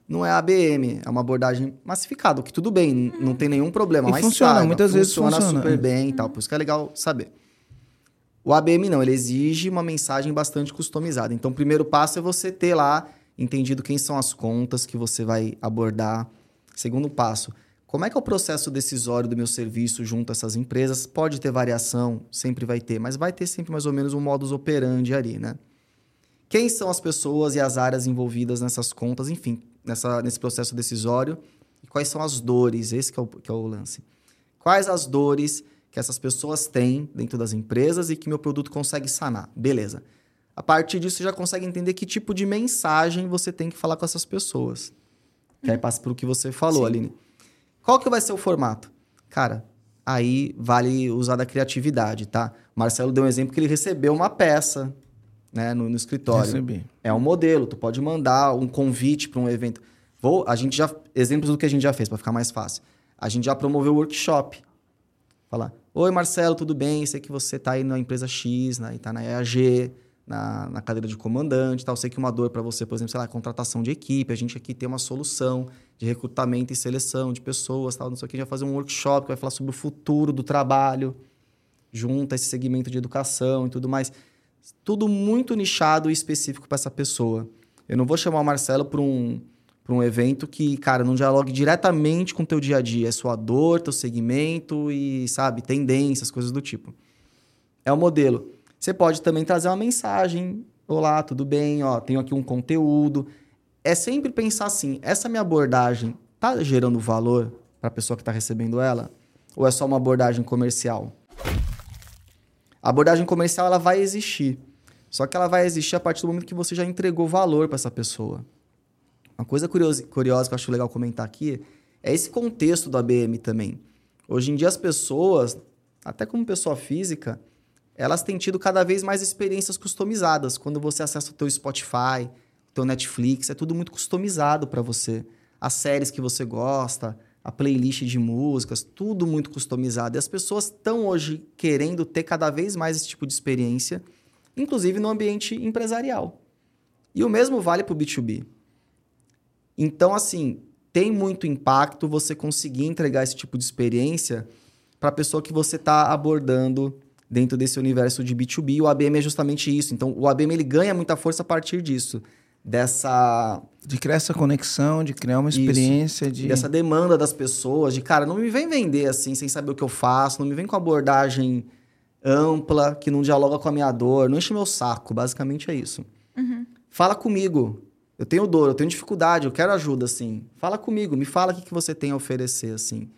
não é a ABM, é uma abordagem massificada, o que tudo bem, não tem nenhum problema. E mas funciona, saiba, muitas vezes funciona, super é. bem e tal, por isso que é legal saber. O ABM não, ele exige uma mensagem bastante customizada. Então, o primeiro passo é você ter lá entendido quem são as contas que você vai abordar. Segundo passo, como é que é o processo decisório do meu serviço junto a essas empresas? Pode ter variação, sempre vai ter, mas vai ter sempre mais ou menos um modus operandi ali, né? Quem são as pessoas e as áreas envolvidas nessas contas, enfim, nessa, nesse processo decisório? E quais são as dores? Esse que é, o, que é o lance. Quais as dores que essas pessoas têm dentro das empresas e que meu produto consegue sanar? Beleza. A partir disso, você já consegue entender que tipo de mensagem você tem que falar com essas pessoas. Que aí passa pelo que você falou, Sim. Aline. Qual que vai ser o formato? Cara, aí vale usar da criatividade, tá? O Marcelo deu um exemplo que ele recebeu uma peça né, no, no escritório. Recebi. É um modelo, tu pode mandar um convite para um evento. Vou, a gente já exemplos do que a gente já fez para ficar mais fácil. A gente já promoveu o workshop. Falar: "Oi, Marcelo, tudo bem? Sei que você está aí na empresa X, né, e tá na EAG na, na cadeira de comandante, tal. Sei que uma dor para você, por exemplo, sei lá, contratação de equipe, a gente aqui tem uma solução de recrutamento e seleção de pessoas, tal, não sei o que, a gente vai fazer um workshop que vai falar sobre o futuro do trabalho, junto a esse segmento de educação e tudo mais. Tudo muito nichado e específico para essa pessoa. Eu não vou chamar o Marcelo para um, um evento que, cara, não dialogue diretamente com o teu dia a dia. É sua dor, teu segmento e, sabe, tendências, coisas do tipo. É o modelo. Você pode também trazer uma mensagem. Olá, tudo bem? Ó, tenho aqui um conteúdo. É sempre pensar assim: essa minha abordagem está gerando valor para a pessoa que está recebendo ela? Ou é só uma abordagem comercial? A abordagem comercial ela vai existir. Só que ela vai existir a partir do momento que você já entregou valor para essa pessoa. Uma coisa curiosa, curiosa que eu acho legal comentar aqui é esse contexto do ABM também. Hoje em dia as pessoas, até como pessoa física, elas têm tido cada vez mais experiências customizadas. Quando você acessa o teu Spotify, o teu Netflix, é tudo muito customizado para você. As séries que você gosta, a playlist de músicas, tudo muito customizado. E as pessoas estão hoje querendo ter cada vez mais esse tipo de experiência, inclusive no ambiente empresarial. E o mesmo vale para o B2B. Então, assim, tem muito impacto você conseguir entregar esse tipo de experiência para a pessoa que você está abordando dentro desse universo de B2B. O ABM é justamente isso. Então, o ABM ele ganha muita força a partir disso. Dessa. De criar essa conexão, de criar uma experiência. Isso, de... Dessa demanda das pessoas, de cara, não me vem vender assim, sem saber o que eu faço, não me vem com abordagem ampla, que não dialoga com a minha dor, não enche meu saco. Basicamente é isso. Uhum. Fala comigo. Eu tenho dor, eu tenho dificuldade, eu quero ajuda, assim. Fala comigo, me fala o que, que você tem a oferecer, assim.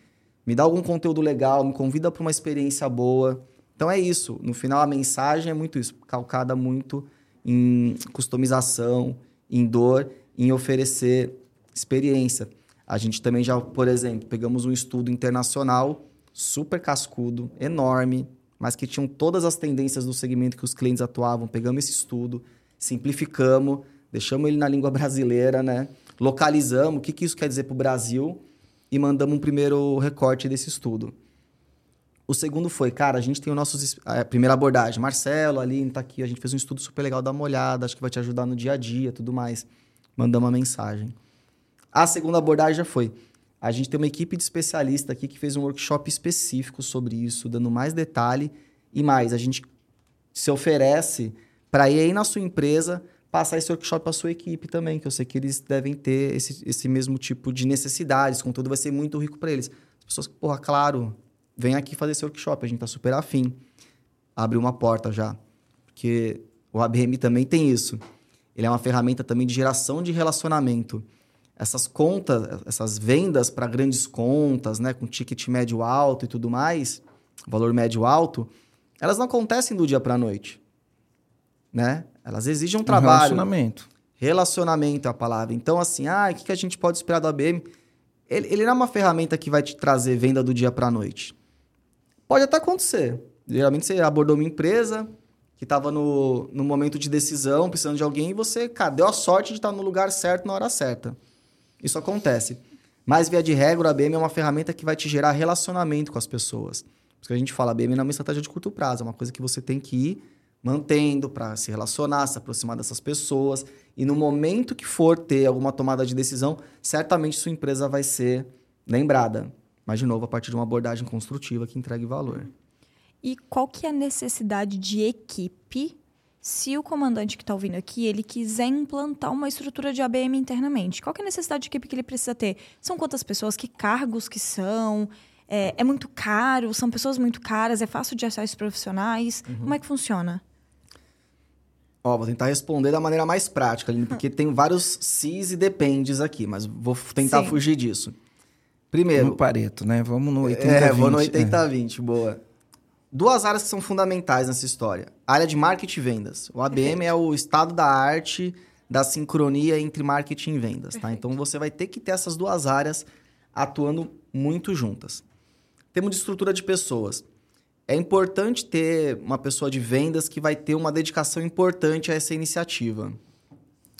Me dá algum conteúdo legal, me convida para uma experiência boa. Então é isso. No final, a mensagem é muito isso, calcada muito em customização, em dor, em oferecer experiência. A gente também já, por exemplo, pegamos um estudo internacional super cascudo, enorme, mas que tinham todas as tendências do segmento que os clientes atuavam. Pegamos esse estudo, simplificamos, deixamos ele na língua brasileira, né? localizamos o que, que isso quer dizer para o Brasil e mandamos um primeiro recorte desse estudo. O segundo foi, cara, a gente tem o nosso. A primeira abordagem. Marcelo, Aline, tá aqui. A gente fez um estudo super legal, dá uma olhada, acho que vai te ajudar no dia a dia tudo mais. Mandamos uma mensagem. A segunda abordagem já foi. A gente tem uma equipe de especialista aqui que fez um workshop específico sobre isso, dando mais detalhe e mais. A gente se oferece para ir aí na sua empresa passar esse workshop para sua equipe também, que eu sei que eles devem ter esse, esse mesmo tipo de necessidades. Contudo, vai ser muito rico para eles. As pessoas, porra, claro, vem aqui fazer esse workshop, a gente tá super afim. Abre uma porta já. Porque o ABM também tem isso. Ele é uma ferramenta também de geração de relacionamento. Essas contas, essas vendas para grandes contas, né, com ticket médio alto e tudo mais, valor médio alto, elas não acontecem do dia para a noite, né? Elas exigem um trabalho. relacionamento. Relacionamento é a palavra. Então, assim, ah, o que, que a gente pode esperar do ABM? Ele, ele não é uma ferramenta que vai te trazer venda do dia para a noite. Pode até acontecer. Geralmente você abordou uma empresa que estava no, no momento de decisão, precisando de alguém, e você, cara, deu a sorte de estar no lugar certo na hora certa. Isso acontece. Mas, via de regra, a BM é uma ferramenta que vai te gerar relacionamento com as pessoas. Por isso que a gente fala, a BM não é uma estratégia de curto prazo, é uma coisa que você tem que ir mantendo para se relacionar, se aproximar dessas pessoas. E no momento que for ter alguma tomada de decisão, certamente sua empresa vai ser lembrada. Mas, de novo, a partir de uma abordagem construtiva que entregue valor. E qual que é a necessidade de equipe Se o comandante que está ouvindo aqui, ele quiser implantar uma estrutura de ABM internamente, qual é a necessidade de equipe que ele precisa ter? São quantas pessoas? Que cargos que são? É, é muito caro? São pessoas muito caras? É fácil de achar esses profissionais? Uhum. Como é que funciona? Ó, vou tentar responder da maneira mais prática, porque tem vários sis e dependes aqui, mas vou tentar Sim. fugir disso. Primeiro. No Pareto, né? Vamos no 80-20. É, vou no 80-20, é. boa. Duas áreas que são fundamentais nessa história. A área de marketing e vendas. O ABM é o estado da arte da sincronia entre marketing e vendas, tá? Então você vai ter que ter essas duas áreas atuando muito juntas. Temos de estrutura de pessoas. É importante ter uma pessoa de vendas que vai ter uma dedicação importante a essa iniciativa.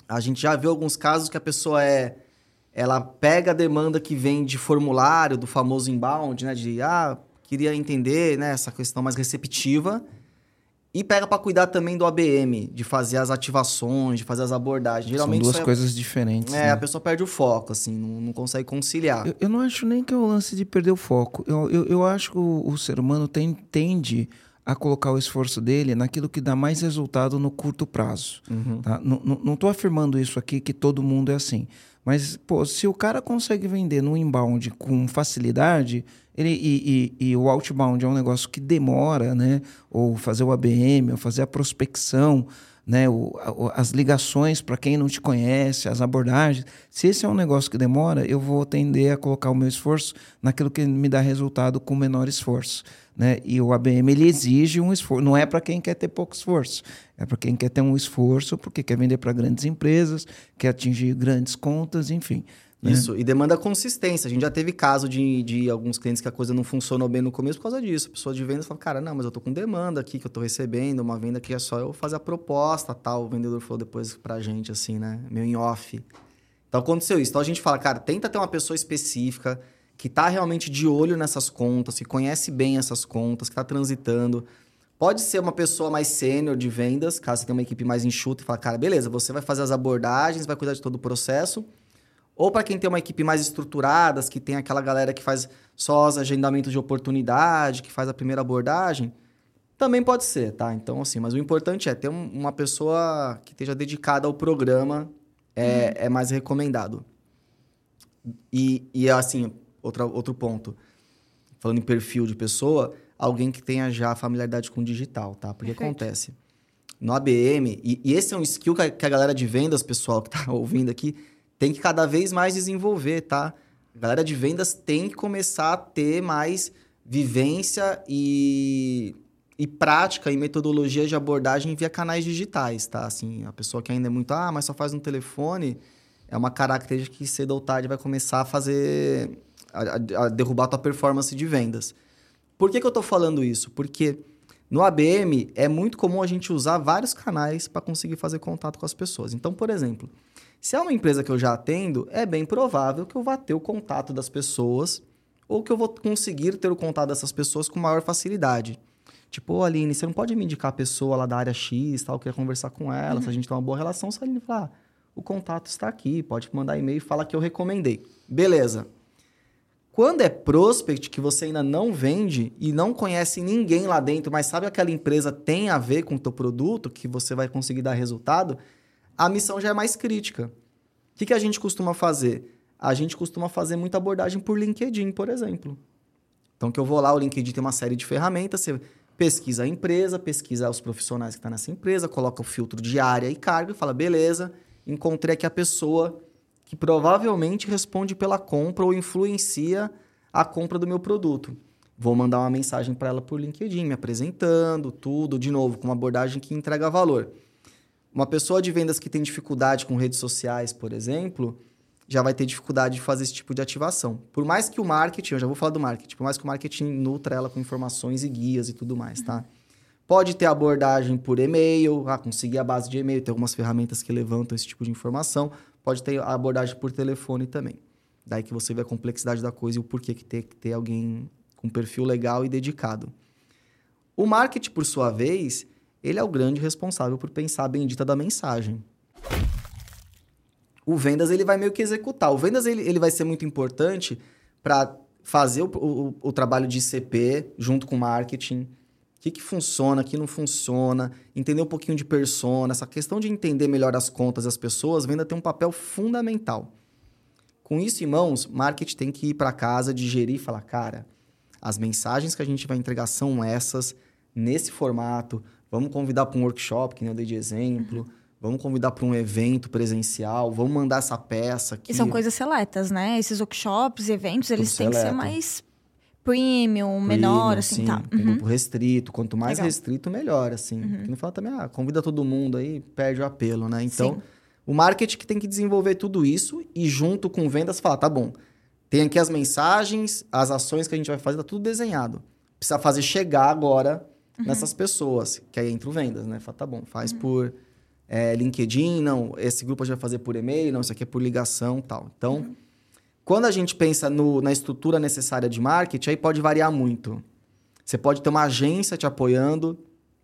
A gente já viu alguns casos que a pessoa é ela pega a demanda que vem de formulário, do famoso inbound, né? De, ah, queria entender né, essa questão mais receptiva. E pega para cuidar também do ABM, de fazer as ativações, de fazer as abordagens. Geralmente São duas é... coisas diferentes. É, né? a pessoa perde o foco, assim, não, não consegue conciliar. Eu, eu, não acho nem que é o lance de perder o foco. Eu, eu, eu acho que o, o ser humano tem, tende a colocar o esforço dele naquilo que dá mais resultado no curto prazo. Uhum. Tá? Não estou afirmando isso aqui que todo mundo é assim. Mas, pô, se o cara consegue vender no inbound com facilidade, ele, e, e, e, o outbound é um negócio que demora, né? Ou fazer o ABM, ou fazer a prospecção, né? O, as ligações para quem não te conhece, as abordagens. Se esse é um negócio que demora, eu vou tender a colocar o meu esforço naquilo que me dá resultado com menor esforço. Né? E o ABM ele exige um esforço, não é para quem quer ter pouco esforço, é para quem quer ter um esforço porque quer vender para grandes empresas, quer atingir grandes contas, enfim. Né? Isso, e demanda consistência. A gente já teve caso de, de alguns clientes que a coisa não funcionou bem no começo por causa disso. A pessoa de vendas fala, cara, não, mas eu tô com demanda aqui que eu tô recebendo, uma venda que é só eu fazer a proposta, tal. O vendedor falou depois pra gente, assim, né? Meio em off. Então aconteceu isso. Então a gente fala, cara, tenta ter uma pessoa específica que está realmente de olho nessas contas, que conhece bem essas contas, que está transitando. Pode ser uma pessoa mais sênior de vendas, caso você tenha uma equipe mais enxuta e fala, cara, beleza, você vai fazer as abordagens, vai cuidar de todo o processo. Ou para quem tem uma equipe mais estruturada, que tem aquela galera que faz só os agendamentos de oportunidade, que faz a primeira abordagem, também pode ser, tá? Então, assim, mas o importante é ter um, uma pessoa que esteja dedicada ao programa, é, hum. é mais recomendado. E, e, assim, outra, outro ponto. Falando em perfil de pessoa, alguém que tenha já familiaridade com o digital, tá? Porque Perfeito. acontece. No ABM, e, e, esse é um skill que a, que a galera de vendas, pessoal que tá ouvindo aqui, tem que cada vez mais desenvolver, tá? A galera de vendas tem que começar a ter mais vivência e, e prática e metodologia de abordagem via canais digitais, tá? Assim, a pessoa que ainda é muito, ah, mas só faz no telefone, é uma característica que cedo ou tarde vai começar a fazer a, a derrubar a tua performance de vendas. Por que, que eu estou falando isso? Porque no ABM é muito comum a gente usar vários canais para conseguir fazer contato com as pessoas. Então, por exemplo, se é uma empresa que eu já atendo, é bem provável que eu vá ter o contato das pessoas ou que eu vou conseguir ter o contato dessas pessoas com maior facilidade. Tipo, oh, Aline, você não pode me indicar a pessoa lá da área X, tal, eu queria conversar com ela, uhum. se a gente tem uma boa relação, se a Aline falar, ah, o contato está aqui, pode mandar e-mail e falar que eu recomendei. Beleza. Quando é prospect que você ainda não vende e não conhece ninguém lá dentro, mas sabe que aquela empresa tem a ver com o teu produto, que você vai conseguir dar resultado, a missão já é mais crítica. O que, que a gente costuma fazer? A gente costuma fazer muita abordagem por LinkedIn, por exemplo. Então, que eu vou lá, o LinkedIn tem uma série de ferramentas, você pesquisa a empresa, pesquisa os profissionais que estão tá nessa empresa, coloca o filtro de área e cargo e fala, beleza, encontrei aqui a pessoa que provavelmente responde pela compra ou influencia a compra do meu produto. Vou mandar uma mensagem para ela por LinkedIn, me apresentando, tudo, de novo, com uma abordagem que entrega valor. Uma pessoa de vendas que tem dificuldade com redes sociais, por exemplo, já vai ter dificuldade de fazer esse tipo de ativação. Por mais que o marketing, eu já vou falar do marketing, por mais que o marketing nutra ela com informações e guias e tudo mais, tá? Pode ter abordagem por e-mail, ah, conseguir a base de e-mail, tem algumas ferramentas que levantam esse tipo de informação. Pode ter abordagem por telefone também. Daí que você vê a complexidade da coisa e o porquê que tem que ter alguém com perfil legal e dedicado. O marketing, por sua vez, ele é o grande responsável por pensar a bendita da mensagem. O vendas ele vai meio que executar. O vendas ele, ele vai ser muito importante para fazer o, o, o, trabalho de CP junto com marketing. O que, que funciona, o que não funciona, entender um pouquinho de persona. Essa questão de entender melhor as contas das pessoas, venda tem um papel fundamental. Com isso em mãos, marketing tem que ir para casa, digerir e falar, cara, as mensagens que a gente vai entregar são essas, nesse formato. Vamos convidar para um workshop, que nem eu dei de exemplo. Uhum. Vamos convidar para um evento presencial. Vamos mandar essa peça aqui. E são coisas seletas, né? Esses workshops, eventos, eles Tudo têm seleto. que ser mais premium, menor, assim, sim, tá. Tem uhum. grupo restrito. Quanto mais Legal. restrito, melhor, assim. Uhum. Que não fala também, ah, convida todo mundo aí, perde o apelo, né? Então, sim. o marketing que tem que desenvolver tudo isso e junto com vendas falar, tá bom, tem aqui as mensagens, as ações que a gente vai fazer, tá tudo desenhado. Precisa fazer chegar agora uhum. nessas pessoas, que aí entra o vendas, né? Fala, tá bom, faz uhum. por é, LinkedIn, não, esse grupo a gente vai fazer por e-mail, não, isso aqui é por ligação tal. Então... Quando a gente pensa no, na estrutura necessária de marketing, aí pode variar muito. Você pode ter uma agência te apoiando.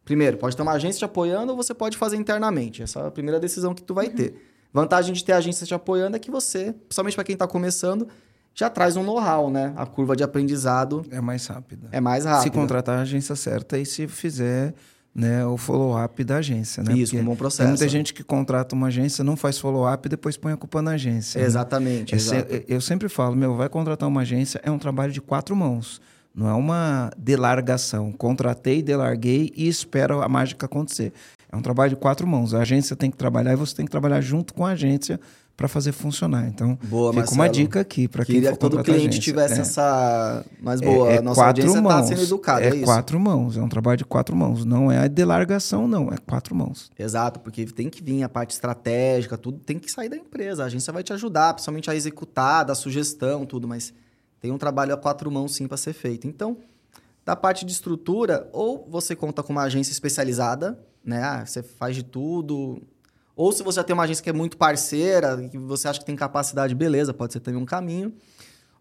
Primeiro, pode ter uma agência te apoiando ou você pode fazer internamente. Essa é a primeira decisão que tu vai uhum. ter. Vantagem de ter agência te apoiando é que você, principalmente para quem está começando, já traz um know-how, né? A curva de aprendizado é mais rápida. É mais rápida. Se contratar a agência certa e se fizer né, o follow-up da agência. Né? Isso, Porque um bom processo. Tem muita gente que contrata uma agência, não faz follow-up e depois põe a culpa na agência. Né? Exatamente. Né? Eu sempre falo, meu, vai contratar uma agência, é um trabalho de quatro mãos. Não é uma delargação. Contratei, delarguei e espero a mágica acontecer. É um trabalho de quatro mãos. A agência tem que trabalhar e você tem que trabalhar junto com a agência para fazer funcionar. Então, boa, fica Marcelo. uma dica aqui para quem for que todo cliente agência. tivesse é. essa mais boa. É, é Nossa quatro audiência está sendo educada, é, é isso? quatro mãos, é um trabalho de quatro mãos. Não é a delargação, não, é quatro mãos. Exato, porque tem que vir a parte estratégica, tudo tem que sair da empresa. A agência vai te ajudar, principalmente a executar, dar sugestão, tudo, mas tem um trabalho a quatro mãos sim para ser feito. Então, da parte de estrutura, ou você conta com uma agência especializada, né? Ah, você faz de tudo, ou se você já tem uma agência que é muito parceira, que você acha que tem capacidade, beleza, pode ser também um caminho.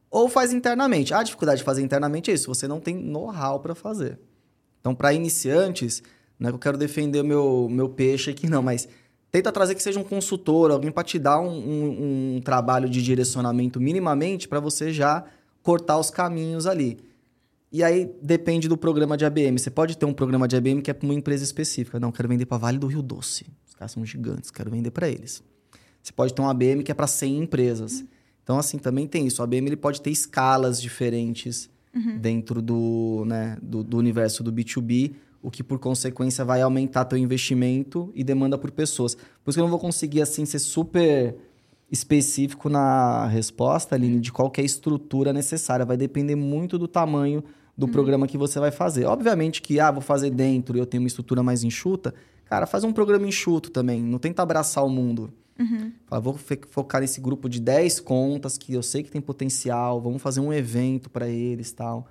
Ou faz internamente. A dificuldade de fazer internamente é isso, você não tem know-how para fazer. Então, para iniciantes, não é que eu quero defender meu, meu peixe aqui, não, mas tenta trazer que seja um consultor, alguém para te dar um, um, um trabalho de direcionamento minimamente para você já cortar os caminhos ali. E aí depende do programa de ABM. Você pode ter um programa de ABM que é para uma empresa específica. Não, quero vender para Vale do Rio Doce caras são gigantes, quero vender para eles. Você pode ter um ABM que é para 100 empresas. Uhum. Então, assim, também tem isso. O ABM ele pode ter escalas diferentes uhum. dentro do, né, do, do, universo do B2B, o que, por consequência, vai aumentar teu investimento e demanda por pessoas. Por isso que eu não vou conseguir, assim, ser super específico na resposta, Aline, de qual é a estrutura necessária. Vai depender muito do tamanho do uhum. programa que você vai fazer. Obviamente que, ah, vou fazer dentro e eu tenho uma estrutura mais enxuta, Cara, faz um programa enxuto também. Não tenta abraçar o mundo. Uhum. Fala, vou focar nesse grupo de 10 contas que eu sei que tem potencial. Vamos fazer um evento para eles tal.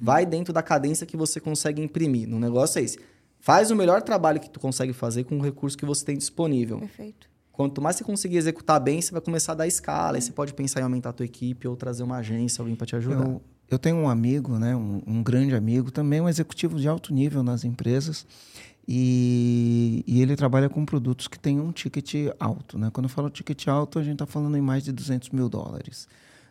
Vai dentro da cadência que você consegue imprimir. No negócio é esse. Faz o melhor trabalho que tu consegue fazer com o recurso que você tem disponível. Perfeito. Quanto mais você conseguir executar bem, você vai começar a dar escala. Aí você pode pensar em aumentar a tua equipe ou trazer uma agência, alguém para te ajudar. Eu, eu, tenho um amigo, né, um, um grande amigo, também um executivo de alto nível nas empresas. E, e, ele trabalha com produtos que têm um ticket alto. Né? Quando eu falo ticket alto, a gente está falando em mais de 200 mil dólares.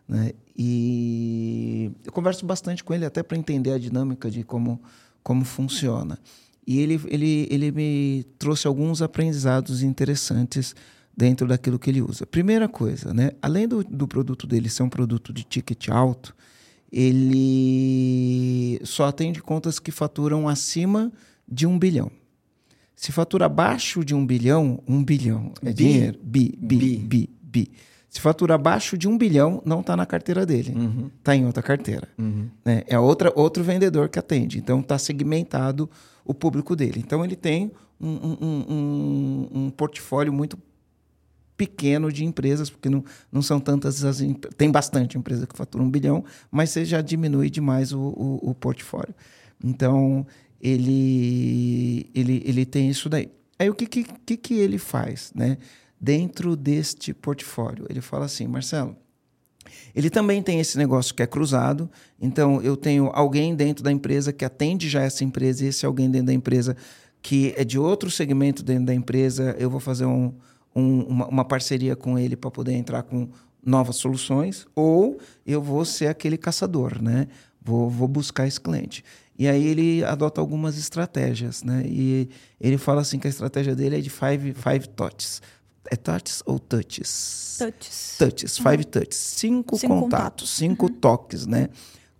Né? E eu converso bastante com ele até para entender a dinâmica de como, como funciona. E ele, ele, ele me trouxe alguns aprendizados interessantes dentro daquilo que ele usa. Primeira coisa, né? além do, do produto dele ser um produto de ticket alto, ele só atende contas que faturam acima de um bilhão. Se fatura abaixo de um bilhão, um bilhão é bi. dinheiro. Bi, bi, bi, bi, bi. Se fatura abaixo de um bilhão, não está na carteira dele. Está uhum. Tá em outra carteira. Uhum. Né? É outra, outro vendedor que atende. Então, está segmentado o público dele. Então, ele tem um, um, um, um portfólio muito pequeno de empresas, porque não, não são tantas as. Tem bastante empresa que fatura um bilhão, mas você já diminui demais o, o, o portfólio. Então, ele, ele, ele tem isso daí. Aí o que, que, que ele faz, né? Dentro deste portfólio, ele fala assim, Marcelo, ele também tem esse negócio que é cruzado. Então, eu tenho alguém dentro da empresa que atende já essa empresa, e esse alguém dentro da empresa que é de outro segmento dentro da empresa, eu vou fazer um, um, uma, uma, parceria com ele para poder entrar com novas soluções, ou eu vou ser aquele caçador, né? Vou, vou buscar esse cliente. E aí ele adota algumas estratégias, né? E ele fala assim que a estratégia dele é de five, five touches. É touches ou touches? Touches. Touches, five touches. Cinco, Cinco contatos, contatos. cinco toques, né?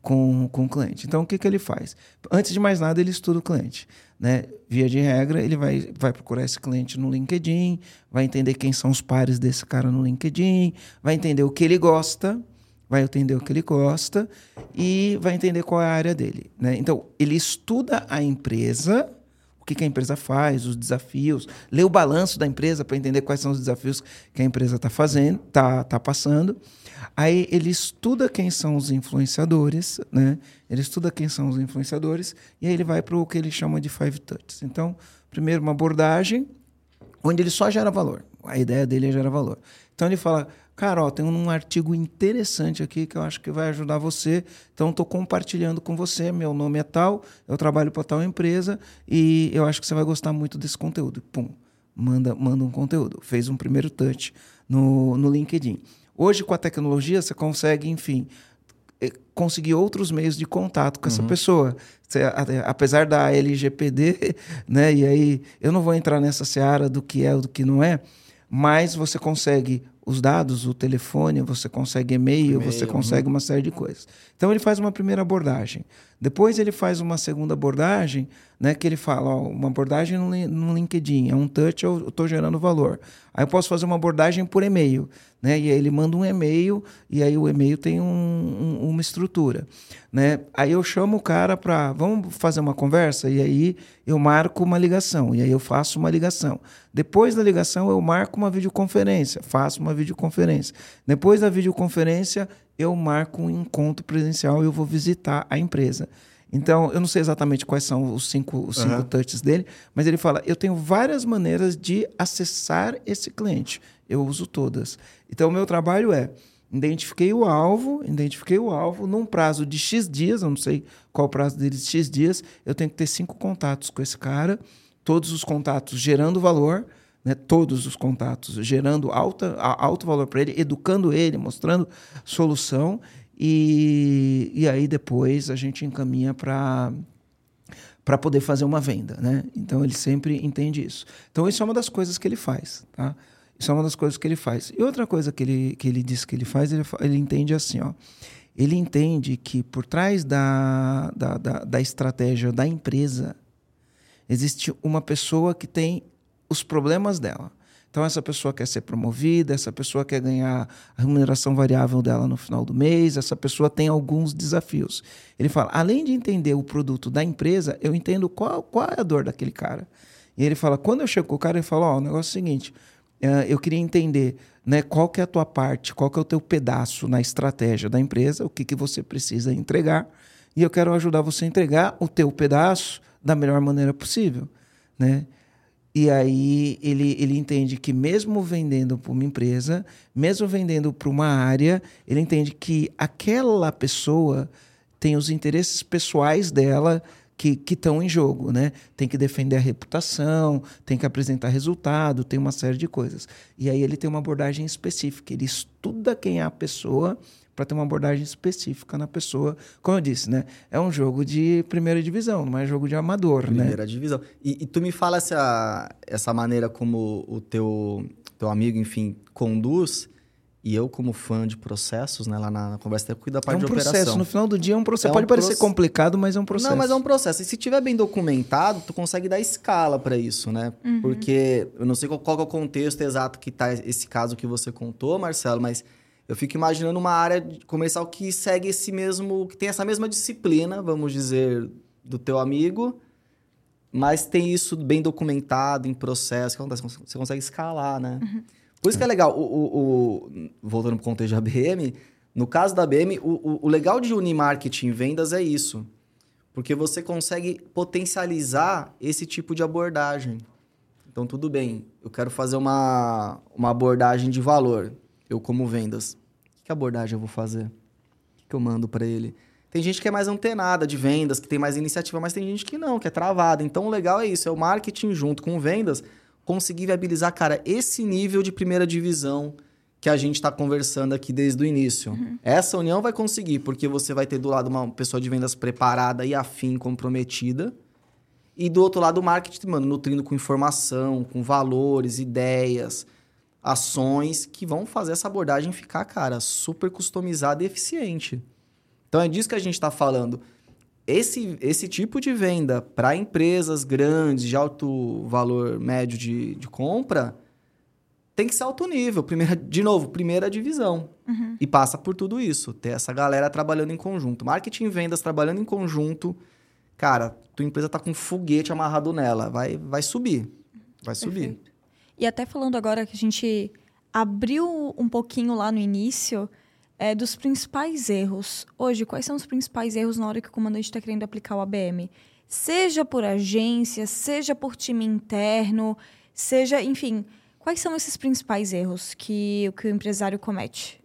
Com, com o cliente. Então, o que, que ele faz? Antes de mais nada, ele estuda o cliente. Né? Via de regra, ele vai, vai procurar esse cliente no LinkedIn, vai entender quem são os pares desse cara no LinkedIn, vai entender o que ele gosta, vai entender o que ele gosta e vai entender qual é a área dele. Né? Então, ele estuda a empresa, o que, que a empresa faz, os desafios, lê o balanço da empresa para entender quais são os desafios que a empresa está fazendo, tá, tá passando. Aí ele estuda quem são os influenciadores, né? Ele estuda quem são os influenciadores e aí ele vai para o que ele chama de five touches. Então, primeiro uma abordagem onde ele só gera valor. A ideia dele é gerar valor. Então ele fala, cara, ó, tem um artigo interessante aqui que eu acho que vai ajudar você. Então estou compartilhando com você. Meu nome é tal, eu trabalho para tal empresa e eu acho que você vai gostar muito desse conteúdo. Pum, manda, manda um conteúdo. Fez um primeiro touch no, no LinkedIn. Hoje, com a tecnologia, você consegue, enfim, eh, conseguir outros meios de contato com essa pessoa. Você, apesar da LGPD, né? E aí eu não vou entrar nessa seara do que é ou do que não é, mas você consegue os dados, o telefone, você consegue e-mail, E-mail, você consegue uma série de coisas. Então ele faz uma primeira abordagem. Depois ele faz uma segunda abordagem, né, que ele fala, ó, uma abordagem no, no LinkedIn, é um touch, eu estou gerando valor. Aí eu posso fazer uma abordagem por e-mail, né? E aí ele manda um e-mail e aí o e-mail tem um- um- uma estrutura, né? Aí eu chamo o cara para, vamos fazer uma conversa e aí eu marco uma ligação e aí eu faço uma ligação. Depois da ligação eu marco uma videoconferência, faço uma videoconferência. Depois da videoconferência eu marco um encontro presencial e eu vou visitar a empresa. Então, eu não sei exatamente quais são os cinco, os cinco Aham. touches dele, mas ele fala: eu tenho várias maneiras de acessar esse cliente. Eu uso todas. Então, o meu trabalho é identifiquei o alvo, identifiquei o alvo num prazo de X dias, eu não sei qual o prazo dele de X dias, eu tenho que ter cinco contatos com esse cara, todos os contatos gerando valor, né, todos os contatos gerando alta, alto valor para ele, educando ele, mostrando solução, e, e aí depois a gente encaminha para para poder fazer uma venda, né? Então ele sempre entende isso. Então isso é uma das coisas que ele faz, tá? Isso é uma das coisas que ele faz. E outra coisa que ele, que ele diz que ele faz, ele, ele entende assim, ó. Ele entende que por trás da, da, da, da estratégia da empresa existe uma pessoa que tem os problemas dela. Então, essa pessoa quer ser promovida, essa pessoa quer ganhar a remuneração variável dela no final do mês, essa pessoa tem alguns desafios. Ele fala: além de entender o produto da empresa, eu entendo qual, qual é a dor daquele cara. E ele fala: quando eu chego com o cara, ele fala: Ó, o negócio é o seguinte, eh, eu queria entender né, qual que é a tua parte, qual que é o teu pedaço na estratégia da empresa, o que, que você precisa entregar, e eu quero ajudar você a entregar o teu pedaço da melhor maneira possível, né? E aí ele, ele entende que mesmo vendendo para uma empresa, mesmo vendendo para uma área, ele entende que aquela pessoa tem os interesses pessoais dela que estão em jogo, né? Tem que defender a reputação, tem que apresentar resultado, tem uma série de coisas. E aí ele tem uma abordagem específica, ele estuda quem é a pessoa para ter uma abordagem específica na pessoa. Como eu disse, né? É um jogo de primeira divisão, não é jogo de amador, né? Primeira divisão. E, e tu me fala essa, essa maneira como o teu, teu amigo, enfim, conduz, e eu, como fã de processos, né, lá na conversa, eu cuido da É parte um de processo, operação. no final do dia é um processo. É um Pode parecer proce- complicado, mas é um processo. Não, mas é um processo. E se tiver bem documentado, tu consegue dar escala para isso, né? Porque eu não sei qual, qual é o contexto exato que tá esse caso que você contou, Marcelo, mas eu fico imaginando uma área comercial que segue esse mesmo, que tem essa mesma disciplina, vamos dizer, do teu amigo, mas tem isso bem documentado em processo, que acontece, você consegue escalar, né? Por isso que é legal, o, o- o- voltando pro contexto da BM, no caso da BM, o, o- o legal de unir marketing e vendas é isso. Porque você consegue potencializar esse tipo de abordagem. Então, tudo bem, eu quero fazer uma, uma abordagem de valor, eu como vendas. Que abordagem eu vou fazer? O que eu mando para ele? Tem gente que é mais antenada de vendas, que tem mais iniciativa, mas tem gente que não, que é travada. Então, o legal é isso, é o marketing junto com vendas conseguir viabilizar, cara, esse nível de primeira divisão que a gente está conversando aqui desde o início. Uhum. Essa união vai conseguir, porque você vai ter do lado uma pessoa de vendas preparada e afim, comprometida. E do outro lado, o marketing, mano, nutrindo com informação, com valores, ideias, ações que vão fazer essa abordagem ficar, cara, super customizada e eficiente. Então é disso que a gente está falando. Esse, esse tipo de venda para empresas grandes, de alto valor médio de, de compra, tem que ser alto nível. Primeira, de novo, primeira divisão. Uhum. E passa por tudo isso. Ter essa galera trabalhando em conjunto. Marketing e vendas trabalhando em conjunto. Cara, tua empresa tá com um foguete amarrado nela. Vai, vai subir. Vai subir. E até falando agora que a gente abriu um pouquinho lá no início é, dos principais erros. Hoje, quais são os principais erros na hora que o comandante está querendo aplicar o ABM? Seja por agência, seja por time interno, seja, enfim Quais são esses principais erros que, que o empresário comete?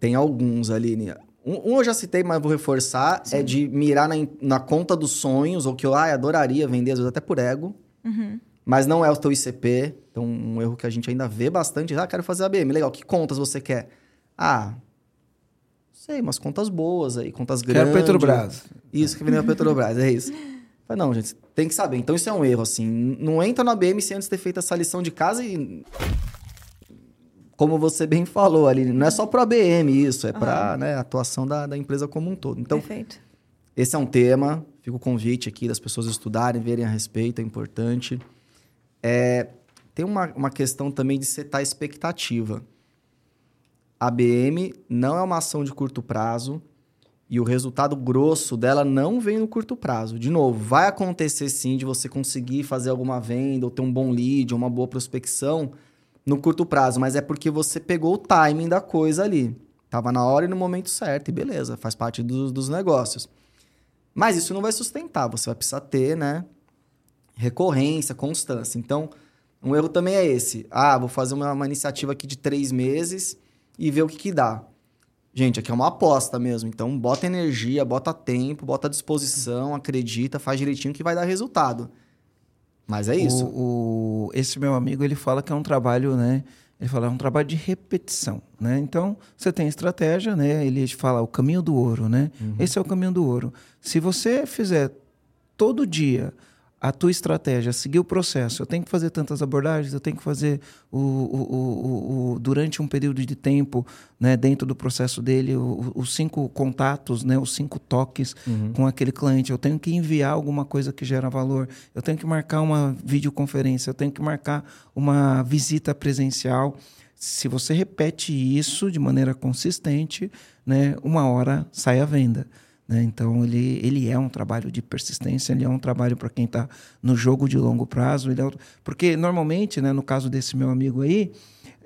Tem alguns, Aline. Um, um eu já citei, mas vou reforçar, é Sim. é de mirar na, na, conta dos sonhos, ou que eu ai, adoraria vender, às vezes até por ego. Uhum. Mas não é o teu ICP. Então, um erro que a gente ainda vê bastante. Ah, quero fazer ABM. Legal, que contas você quer? Ah, sei, umas contas boas aí, contas grandes. Quero Petrobras. Isso, que vem a Petrobras, é isso. Mas não, gente, tem que saber. Então isso é um erro, assim. Não entra no ABM sem antes ter feito essa lição de casa e. Como você bem falou ali, não é só para o ABM isso, é uhum. para né, a atuação da, da empresa como um todo. Então, Perfeito. esse é um tema. Fica o convite aqui das pessoas estudarem, verem a respeito, é importante. É, tem uma, uma questão também de setar expectativa. ABM não é uma ação de curto prazo, e o resultado grosso dela não vem no curto prazo. De novo, vai acontecer sim de você conseguir fazer alguma venda ou ter um bom lead, uma boa prospecção no curto prazo, mas é porque você pegou o timing da coisa ali. Tava na hora e no momento certo, e beleza, faz parte do, dos negócios. Mas isso não vai sustentar, você vai precisar ter, né? Recorrência, constância. Então, um erro também é esse. Ah, vou fazer uma, uma iniciativa aqui de três meses e ver o que, que dá. Gente, aqui é uma aposta mesmo. Então, bota energia, bota tempo, bota disposição, acredita, faz direitinho que vai dar resultado. Mas é isso. O, o, esse meu amigo, ele fala que é um trabalho, né? Ele fala, é um trabalho de repetição, né? Então, você tem estratégia, né? Ele fala o caminho do ouro, né? Uhum. Esse é o caminho do ouro. Se você fizer todo dia a tua estratégia, seguir o processo. Eu tenho que fazer tantas abordagens, eu tenho que fazer o, o, o, o durante um período de tempo, né, dentro do processo dele, os cinco contatos, né, os cinco toques uhum. com aquele cliente. Eu tenho que enviar alguma coisa que gera valor. Eu tenho que marcar uma videoconferência. Eu tenho que marcar uma visita presencial. Se você repete isso de maneira consistente, né, uma hora sai a venda. Né? Então, ele, ele é um trabalho de persistência, ele é um trabalho para quem está no jogo de longo prazo. Ele é Porque, normalmente, né, no caso desse meu amigo aí,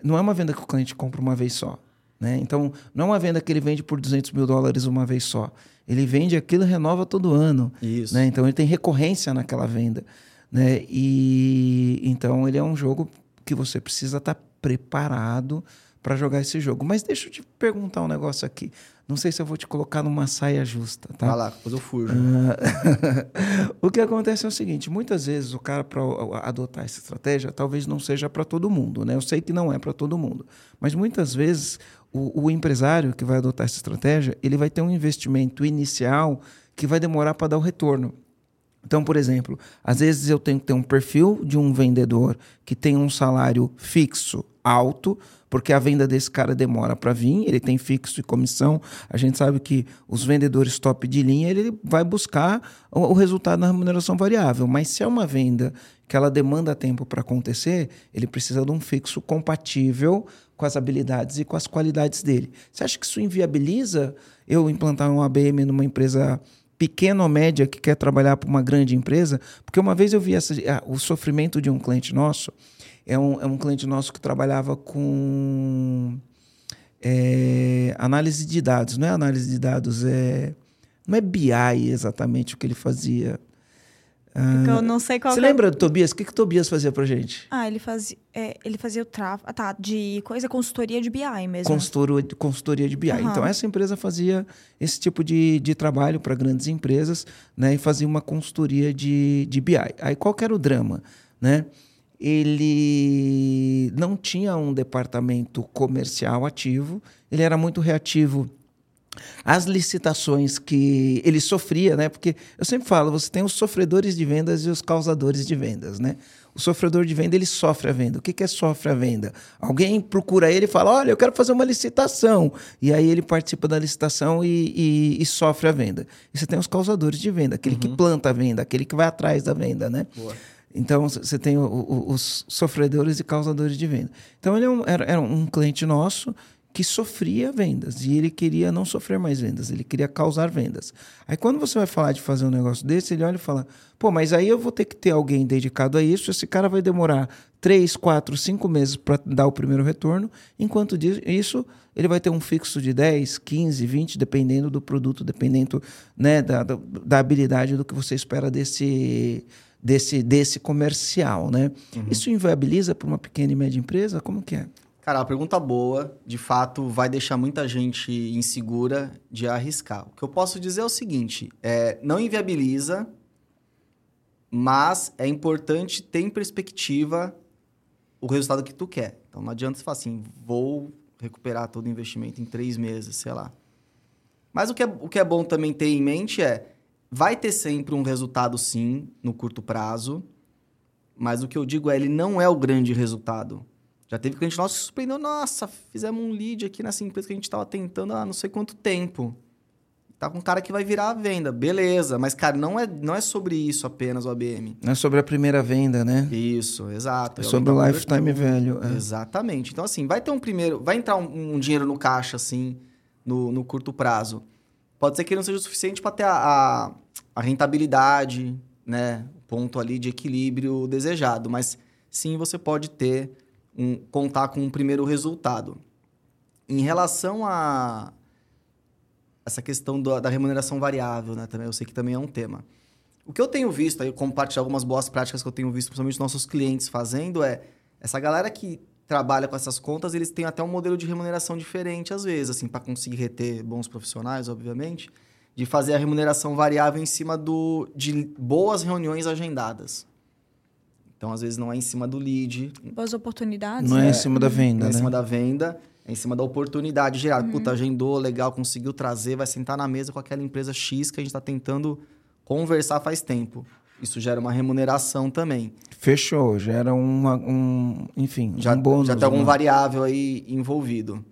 não é uma venda que o cliente compra uma vez só. Né? Então, não é uma venda que ele vende por 200 mil dólares uma vez só. Ele vende aquilo e renova todo ano. Isso. Né? Então, ele tem recorrência naquela venda. Né? E então, ele é um jogo que você precisa estar tá preparado para jogar esse jogo. Mas deixa eu te perguntar um negócio aqui. Não sei se eu vou te colocar numa saia justa, tá? Vai lá, depois eu fujo. Uh, o que acontece é o seguinte: muitas vezes o cara, para adotar essa estratégia, talvez não seja para todo mundo, né? Eu sei que não é para todo mundo. Mas muitas vezes o, o empresário que vai adotar essa estratégia, ele vai ter um investimento inicial que vai demorar para dar o retorno. Então, por exemplo, às vezes eu tenho que ter um perfil de um vendedor que tem um salário fixo alto, porque a venda desse cara demora para vir, ele tem fixo e comissão. A gente sabe que os vendedores top de linha, ele vai buscar o, resultado na remuneração variável, mas se é uma venda que ela demanda tempo para acontecer, ele precisa de um fixo compatível com as habilidades e com as qualidades dele. Você acha que isso inviabiliza eu implantar um ABM numa empresa pequena ou média que quer trabalhar para uma grande empresa? Porque uma vez eu vi essa, ah, o sofrimento de um cliente nosso, é um, é um cliente nosso que trabalhava com é, análise de dados. Não é análise de dados, é, não é BI exatamente o que ele fazia. Ah, eu não sei qual Você lembra do Tobias? O que, que o Tobias fazia pra gente? Ah, ele fazia, é, ele fazia o tráfego. Ah, tá, de coisa, consultoria de BI mesmo. Consultoria, consultoria de BI. Uhum. Então, essa empresa fazia esse tipo de, de trabalho para grandes empresas, né? E fazia uma consultoria de, de BI. Aí, qual que era o drama, né? Ele não tinha um departamento comercial ativo, ele era muito reativo às licitações que ele sofria, né? Porque eu sempre falo, você tem os sofredores de vendas e os causadores de vendas, né? O sofredor de venda, ele sofre a venda. O que, que é sofre a venda? Alguém procura ele e fala, olha, eu quero fazer uma licitação. E aí ele participa da licitação e, e, e sofre a venda. E você tem os causadores de venda, aquele uhum. que planta a venda, aquele que vai atrás da venda, né? Boa. Então, você tem o, o, os sofredores e causadores de venda. Então, ele é um, era, era um cliente nosso que sofria vendas e ele queria não sofrer mais vendas, ele queria causar vendas. Aí quando você vai falar de fazer um negócio desse, ele olha e fala: pô, mas aí eu vou ter que ter alguém dedicado a isso, esse cara vai demorar três, quatro, cinco meses para dar o primeiro retorno, enquanto isso ele vai ter um fixo de 10, 15, 20, dependendo do produto, dependendo né, da, da, da habilidade do que você espera desse desse, desse comercial, né? Uhum. Isso inviabiliza para uma pequena e média empresa? Como que é? Cara, uma pergunta boa, de fato, vai deixar muita gente insegura de arriscar. O que eu posso dizer é o seguinte: é, não inviabiliza, mas é importante ter em perspectiva o resultado que tu quer. Então não adianta você falar assim, vou recuperar todo o investimento em três meses, sei lá. Mas o que é, o que é bom também ter em mente é Vai ter sempre um resultado, sim, no curto prazo. Mas o que eu digo é, ele não é o grande resultado. Já teve cliente nosso que surpreendeu. Nossa, fizemos um lead aqui nessa empresa que a gente estava tentando há não sei quanto tempo. Tá com um cara que vai virar a venda. Beleza, mas, cara, não é, não é sobre isso apenas o ABM. Não é sobre a primeira venda, né? Isso, exato. É sobre o lifetime value. É. Exatamente. Então, assim, vai ter um primeiro... Vai entrar um, um dinheiro no caixa, assim, no, no curto prazo. Pode ser que não seja o suficiente para ter a, a, a, rentabilidade, né? O ponto ali de equilíbrio desejado. Mas sim, você pode ter um, contar com um primeiro resultado. Em relação a essa questão da remuneração variável, né? Também eu sei que também é um tema. O que eu tenho visto, aí compartilhar algumas boas práticas que eu tenho visto, principalmente nossos clientes fazendo, é essa galera que trabalha com essas contas, eles têm até um modelo de remuneração diferente às vezes, assim, para conseguir reter bons profissionais, obviamente, de fazer a remuneração variável em cima do, de boas reuniões agendadas. Então, às vezes, não é em cima do lead. Boas oportunidades. Não é, é em cima da venda, Não é em né? cima da venda, é em cima da oportunidade gerada. Uhum. Puta, agendou, legal, conseguiu trazer, vai sentar na mesa com aquela empresa X que a gente está tentando conversar faz tempo. Isso gera uma remuneração também. Fechou, gera uma, um, enfim, já, um bônus. Já tem algum uma... variável aí envolvido.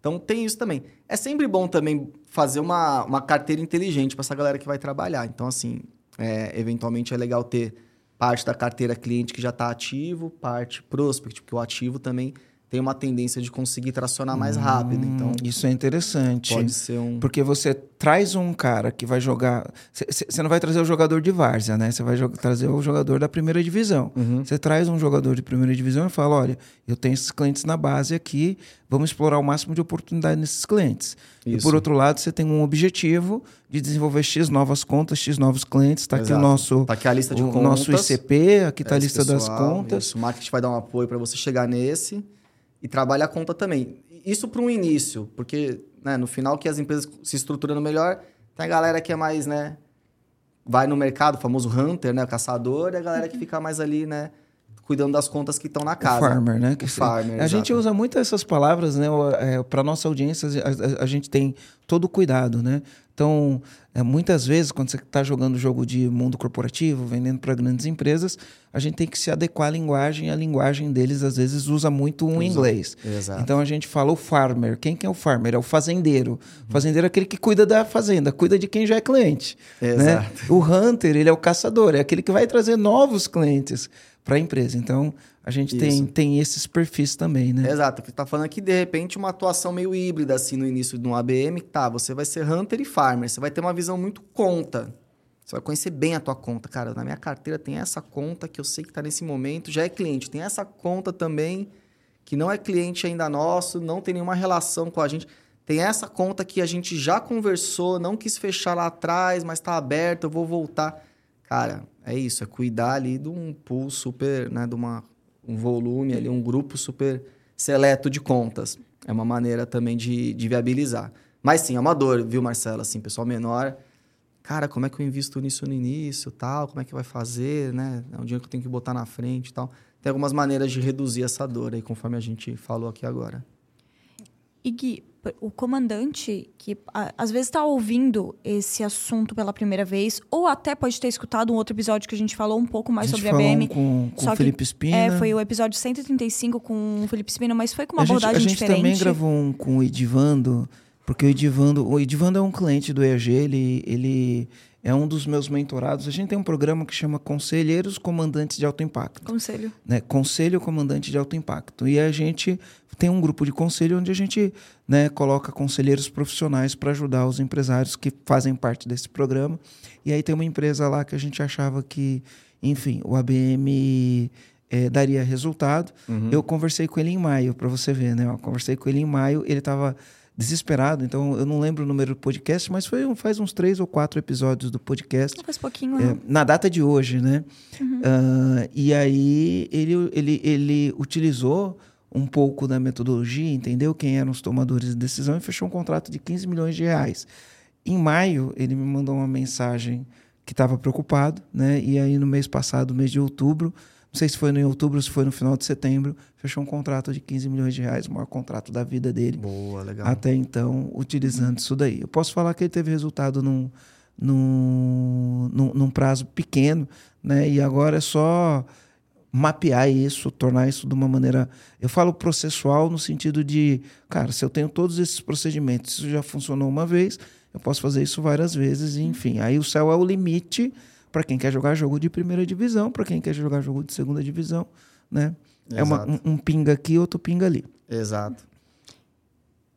Então tem isso também. É sempre bom também fazer uma, uma carteira inteligente para essa galera que vai trabalhar. Então, assim, é, eventualmente é legal ter parte da carteira cliente que já está ativo, parte prospect, porque o ativo também tem uma tendência de conseguir tracionar mais hum, rápido. Então, isso é interessante. Pode ser um. Porque você traz um cara que vai jogar. Você não vai trazer o jogador de várzea, né? Você vai trazer o jogador da primeira divisão. Uhum. Você traz um jogador de primeira divisão e fala: olha, eu tenho esses clientes na base aqui, vamos explorar o máximo de oportunidade nesses clientes. Isso. E por outro lado, você tem um objetivo de desenvolver X novas contas, X novos clientes. Está aqui o nosso. Tá aqui a lista de o contas. nosso ICP, aqui está a lista pessoal, das contas. Isso. O marketing vai dar um apoio para você chegar nesse e trabalha a conta também. Isso para um início, porque né, no final que as empresas se estruturando melhor, tem a galera que é mais, né, vai no mercado, o famoso hunter, né, o caçador, e a galera que fica mais ali, né, cuidando das contas que estão na casa. O farmer, né? Que o farmer, a exato. gente usa muito essas palavras, né? É, para nossa audiência, a, a, a, gente tem todo o cuidado, né? Então, é, muitas vezes, quando você está jogando jogo de mundo corporativo, vendendo para grandes empresas, a gente tem que se adequar à linguagem, a linguagem deles, às vezes, usa muito um usa. inglês. Exato. Então, a gente fala o farmer. Quem que é o farmer? É o fazendeiro. O fazendeiro é aquele que cuida da fazenda, cuida de quem já é cliente. Né? Exato. Né? O hunter, ele é o caçador, é aquele que vai trazer novos clientes para a empresa. Então, a gente tem, tem esses perfis também, né? Exato. Você está falando aqui, de repente, uma atuação meio híbrida, assim, no início de um ABM. Tá, você vai ser hunter e farmer. Você vai ter uma visão muito conta. Você vai conhecer bem a tua conta. Cara, na minha carteira tem essa conta que eu sei que está nesse momento, já é cliente. Tem essa conta também que não é cliente ainda nosso, não tem nenhuma relação com a gente. Tem essa conta que a gente já conversou, não quis fechar lá atrás, mas está aberto, eu vou voltar. Cara, é isso, é cuidar ali de um pool super, né, de uma um volume ali, um grupo super seleto de contas. É uma maneira também de, de viabilizar. Mas sim, é uma dor, viu, Marcelo? Assim, pessoal menor, cara, como é que eu invisto nisso no início, tal? Como é que vai fazer, né? É um dinheiro que eu tenho que botar na frente tal. tem algumas maneiras de reduzir essa dor aí, conforme a gente falou aqui agora. E Gui, o comandante que a, às vezes está ouvindo esse assunto pela primeira vez, ou até pode ter escutado um outro episódio que a gente falou um pouco mais a gente sobre a BM. com, com o Felipe Espina. É, foi o episódio 135 com o Felipe Espina, mas foi com uma a gente, abordagem a gente diferente. também gravou um com o Edivando, porque o Edivando, o Edivando é um cliente do EAG, ele, ele é um dos meus mentorados. A gente tem um programa que chama Conselheiros Comandantes de Alto Impacto. Conselho. né, Conselho Comandante de Alto Impacto. E a gente tem um grupo de conselho onde a gente né, coloca conselheiros profissionais para ajudar os empresários que fazem parte desse programa. E aí tem uma empresa lá que a gente achava que, enfim, o ABM eh, daria resultado. Eu conversei com ele em maio, para você ver, né? Eu conversei com ele em maio, ele estava desesperado, então eu não lembro o número do podcast, mas foi um- faz uns três ou quatro episódios do podcast. Não faz pouquinho, É, na data de hoje, né? Ah, e aí ele, ele, ele utilizou um pouco da metodologia, entendeu quem eram os tomadores de decisão e fechou um contrato de 15 milhões de reais. Em maio, ele me mandou uma mensagem que estava preocupado, né? E aí no mês passado, mês de outubro, não sei se foi no outubro ou se foi no final de setembro, fechou um contrato de 15 milhões de reais, o maior contrato da vida dele Boa, legal. até então utilizando isso daí. Eu posso falar que ele teve resultado num, num, num, num prazo pequeno, né? E agora é só mapear isso, tornar isso de uma maneira. Eu falo processual no sentido de, cara, se eu tenho todos esses procedimentos, isso já funcionou uma vez, eu posso fazer isso várias vezes, enfim. Aí o céu é o limite para quem quer jogar jogo de primeira divisão, para quem quer jogar jogo de segunda divisão, né? É uma, Exato. um, um pinga aqui, outro pinga ali. Exato.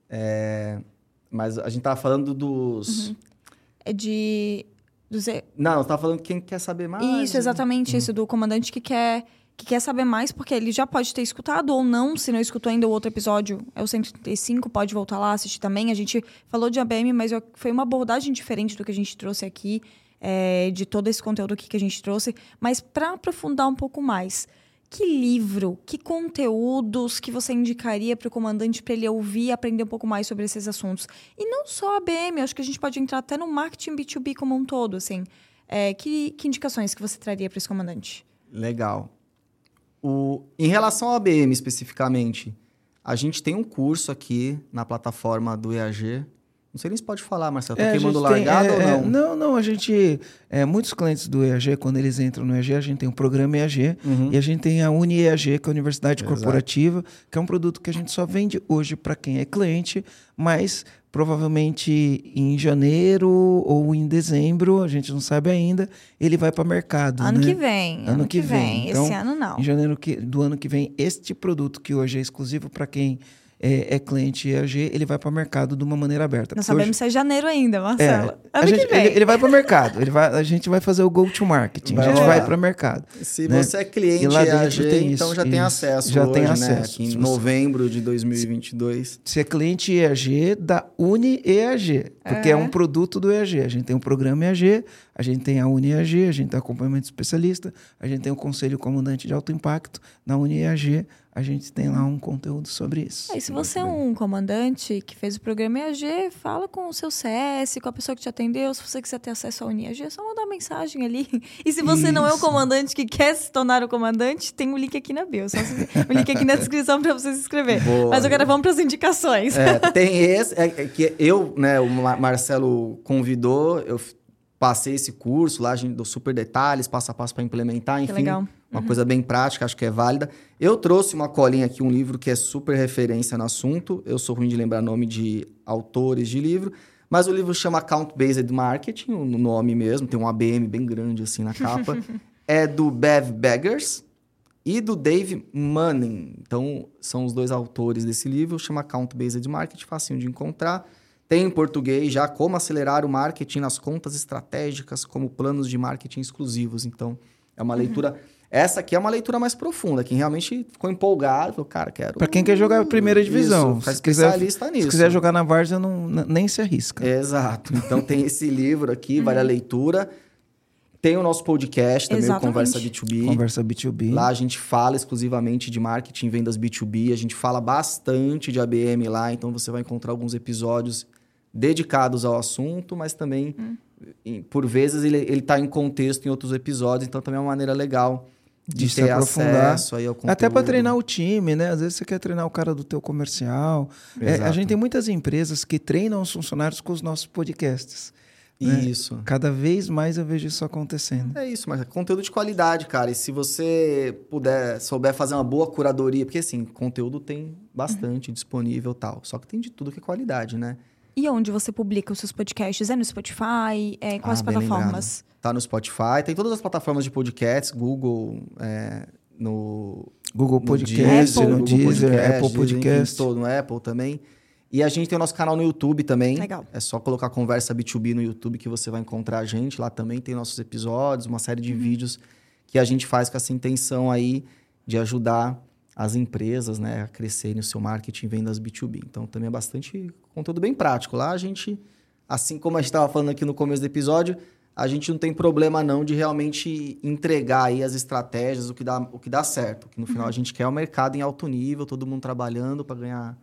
É, Mas a gente tava falando dos. É de. dos e- Não, você tava falando quem quer saber mais. Isso, exatamente isso, do comandante que quer, que quer saber mais, porque ele já pode ter escutado ou não, se não escutou ainda o outro episódio, é o 135, pode voltar lá, assistir também. A gente falou de ABM, mas foi uma abordagem diferente do que a gente trouxe aqui, é, de todo esse conteúdo aqui que a gente trouxe. Mas para aprofundar um pouco mais, que livro, que conteúdos que você indicaria para o comandante para ele ouvir e aprender um pouco mais sobre esses assuntos? E não só a eu acho que a gente pode entrar até no marketing B2B como um todo, assim. É, que, que indicações que você traria para esse comandante? Legal. O... Em relação ao ABM especificamente, a gente tem um curso aqui na plataforma do EAG. Não sei nem se pode falar, Marcelo. Tá É, queimando gente tem- largada é, ou é, não? não, não, a gente. é, muitos clientes do EAG, quando eles entram no EAG, a gente tem o programa EAG Uhum. e a gente tem a UniEAG, que é a Universidade Exato. Corporativa, que é um produto que a gente só vende hoje para quem é cliente, mas provavelmente em janeiro ou em dezembro, a gente não sabe ainda, ele vai para mercado. Ano né? que vem. Ano que vem. Então, Esse ano não. Em janeiro que- do ano que vem, este produto que hoje é exclusivo para quem é, é cliente EAG, ele vai para mercado de uma maneira aberta. Não Porque hoje- sabemos se é janeiro ainda, Marcelo. é, a gente- que vem. Ele, ele vai para o mercado. Ele vai, a gente vai fazer o go to marketing. Vai a gente rolar. vai para o mercado. Se né? você é cliente EAG, tem então isso, já tem isso. acesso Já hoje, tem né? acesso. Aqui em novembro de 2022. Se é cliente EAG da Uni EAG, porque é. É. um produto do EAG. A gente tem um programa EAG, a gente tem a Uni EAG, a gente tem acompanhamento especialista, a gente tem o Conselho Comandante de Alto Impacto. Na Uni EAG, a gente tem lá um conteúdo sobre isso. Aí, se você é um comandante que fez o programa EAG, fala com o seu CS, com a pessoa que te atendeu. Se você quiser ter acesso ao UniAG, é só mandar uma mensagem ali. E se você não é o Isso. comandante que quer se tornar o comandante, tem o link aqui na bio. Só se- o link aqui na descrição para você se inscrever. Boa. Mas agora vamos para as indicações. É, tem esse, é, é que eu, né, o Ma- Marcelo convidou, eu passei esse curso lá, a gente deu super detalhes, passo a passo para implementar, enfim. legal. Uma coisa bem prática, acho que é válida. Eu trouxe uma colinha aqui, um livro que é super referência no assunto. Eu sou ruim de lembrar nome de autores de livro, mas o livro chama Account Based Marketing, o nome mesmo, tem um ABM bem grande assim na capa. é do Bev Beggars e do Dave Manning. Então, são os dois autores desse livro, chama Account Based Marketing, facinho de encontrar. Tem em português já como acelerar o marketing nas contas estratégicas, como planos de marketing exclusivos. Então, é uma leitura. Essa aqui é uma leitura mais profunda. Quem realmente ficou empolgado, falou, cara, quero. Para quem quer jogar a primeira divisão. Isso, se, quiser, especialista nisso. se quiser jogar na Várzea, não, nem se arrisca. Exato. Então tem esse livro aqui, vale a leitura. Tem o nosso podcast também, o. Conversa B2B. Conversa B2B. Lá a gente fala exclusivamente de marketing e vendas B2B, a gente fala bastante de ABM lá, então você vai encontrar alguns episódios dedicados ao assunto, mas também, em- por vezes, ele está em contexto em outros episódios, então também é uma maneira legal de, se ter aprofundar. acesso aí ao Até para conteúdo. treinar o time, né? Às vezes você quer treinar o cara do teu comercial. É, a gente tem muitas empresas que treinam os funcionários com os nossos podcasts. né? Isso. Cada vez mais eu vejo isso acontecendo. É isso, mas é conteúdo de qualidade, cara. E se você puder, souber fazer uma boa curadoria, porque assim, conteúdo tem bastante disponível e tal. Só que tem de tudo que é qualidade, né? E onde você publica os seus podcasts? É no Spotify? É, quais Ah, plataformas? Tá no Spotify, tem todas as plataformas de podcasts, Google, é, no Google no Podcast, Apple. no Google Deezer, Podcast, Apple Podcast. todo, no Apple também. E a gente tem o nosso canal no YouTube também. Legal. É só colocar Conversa B2B no YouTube que você vai encontrar a gente. Lá também tem nossos episódios, uma série Uhum. de vídeos que a gente faz com essa intenção aí de ajudar as empresas né, a crescerem o seu marketing e vendas B2B. Então também é bastante conteúdo bem prático. Lá a gente, assim como a gente estava falando aqui no começo do episódio, a gente não tem problema não de realmente entregar aí as estratégias, o que dá, o que dá certo. Que no final a gente quer o mercado em alto nível, todo mundo trabalhando para ganhar,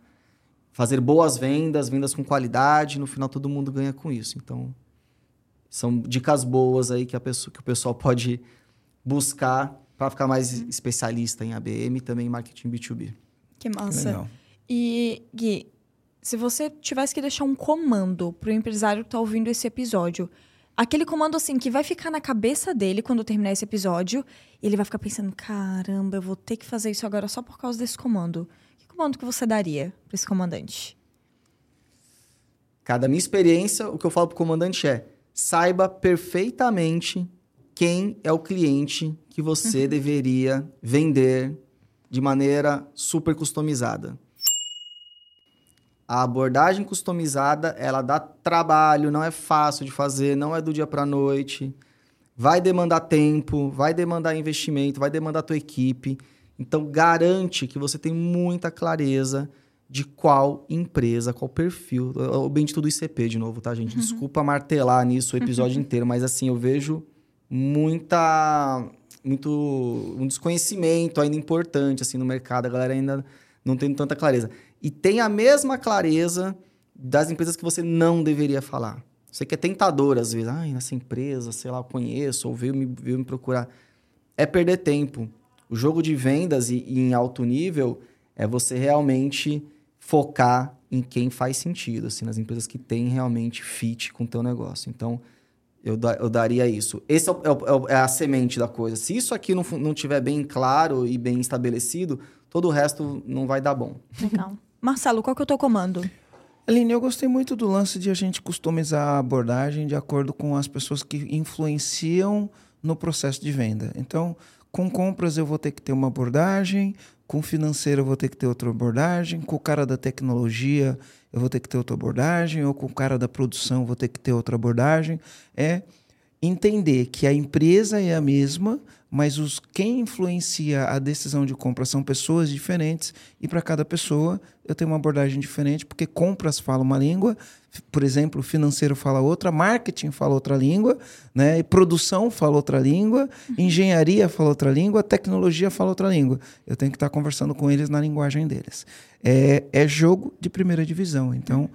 fazer boas vendas, vendas com qualidade. No final todo mundo ganha com isso. Então são dicas boas aí que, a pessoa, que o pessoal pode buscar para ficar mais especialista em ABM e também em marketing B2B. Que massa. Legal. E, Gui, se você tivesse que deixar um comando pro empresário que tá ouvindo esse episódio, aquele comando assim que vai ficar na cabeça dele quando terminar esse episódio, e ele vai ficar pensando: caramba, eu vou ter que fazer isso agora só por causa desse comando. Que comando que você daria pra esse comandante? Cada minha experiência, o que eu falo pro comandante é: saiba perfeitamente quem é o cliente que você deveria vender de maneira super customizada. A abordagem customizada, ela dá trabalho, não é fácil de fazer, não é do dia para noite. Vai demandar tempo, vai demandar investimento, vai demandar a tua equipe. Então garante que você tem muita clareza de qual empresa, qual perfil. O bem de tudo ICP de novo, tá, gente? Desculpa martelar nisso o episódio inteiro, mas assim, eu vejo muita muito um desconhecimento ainda importante assim no mercado, a galera ainda não tem tanta clareza. E tem a mesma clareza das empresas que você não deveria falar. Você que é tentador às vezes, ai, nessa empresa, sei lá, eu conheço ou veio me, veio me procurar. É perder tempo. O jogo de vendas e, e em alto nível é você realmente focar em quem faz sentido, assim, nas empresas que têm realmente fit com o teu negócio. Então, eu, da- eu daria isso. Esse é, o- é é é a semente da coisa. Se isso aqui não, não tiver bem claro e bem estabelecido, todo o resto não vai dar bom. Legal. Marcelo, qual que é o teu comando? Aline, eu gostei muito do lance de a gente customizar a abordagem de acordo com as pessoas que influenciam no processo de venda. Então, com compras eu vou ter que ter uma abordagem, com financeiro eu vou ter que ter outra abordagem, com o cara da tecnologia eu vou ter que ter outra abordagem, ou com o cara da produção eu vou ter que ter outra abordagem. É entender que a empresa é a mesma, mas os quem influencia a decisão de compra são pessoas diferentes e para cada pessoa eu tenho uma abordagem diferente, porque compras fala uma língua, por exemplo, o financeiro fala outra, marketing fala outra língua, né? E produção fala outra língua, engenharia fala outra língua, tecnologia fala outra língua. Eu tenho que estar conversando com eles na linguagem deles. É, é jogo de primeira divisão, então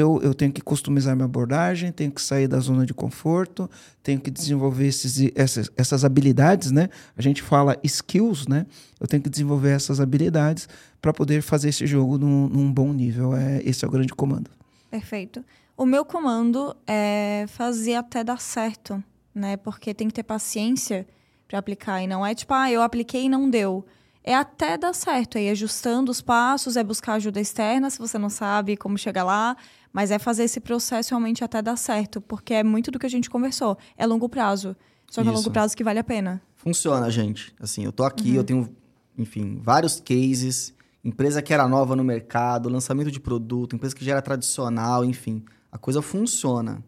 Eu, eu tenho que customizar minha abordagem, tenho que sair da zona de conforto, tenho que desenvolver esses, essas, essas habilidades, né? A gente fala skills, né? Eu tenho que desenvolver essas habilidades para poder fazer esse jogo num, num bom nível. É, esse é o grande comando. Perfeito. O meu comando é fazer até dar certo, né? Porque tem que ter paciência para aplicar. E não é tipo, ah, eu apliquei e não deu. É até dar certo. É ir ajustando os passos, é buscar ajuda externa se você não sabe como chegar lá. Mas é fazer esse processo realmente até dar certo. Porque é muito do que a gente conversou. É longo prazo. Só que é longo prazo que vale a pena. Funciona, gente. Assim, eu tô aqui, eu tenho, enfim, vários cases, empresa que era nova no mercado, lançamento de produto, empresa que já era tradicional, enfim. A coisa funciona.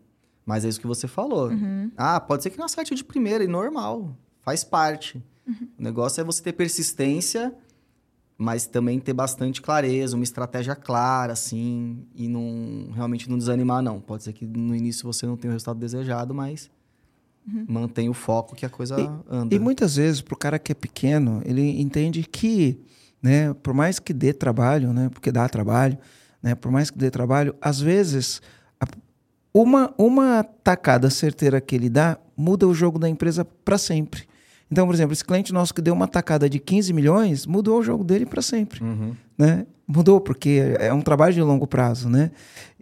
Mas é isso que você falou. Ah, pode ser que não acerte de primeira, e normal. Faz parte. O negócio é você ter persistência, mas também ter bastante clareza, uma estratégia clara, assim, e não realmente não desanimar, não. Pode ser que no início você não tenha o resultado desejado, mas mantém o foco que a coisa anda. E muitas vezes, para o cara que é pequeno, ele entende que, né, por mais que dê trabalho, né, porque dá trabalho, né, por mais que dê trabalho, às vezes, a- uma, uma tacada certeira que ele dá muda o jogo da empresa para sempre. Então, por exemplo, esse cliente nosso que deu uma tacada de 15 milhões, mudou o jogo dele para sempre. Uhum. Né? Mudou, porque é um trabalho de longo prazo. Né?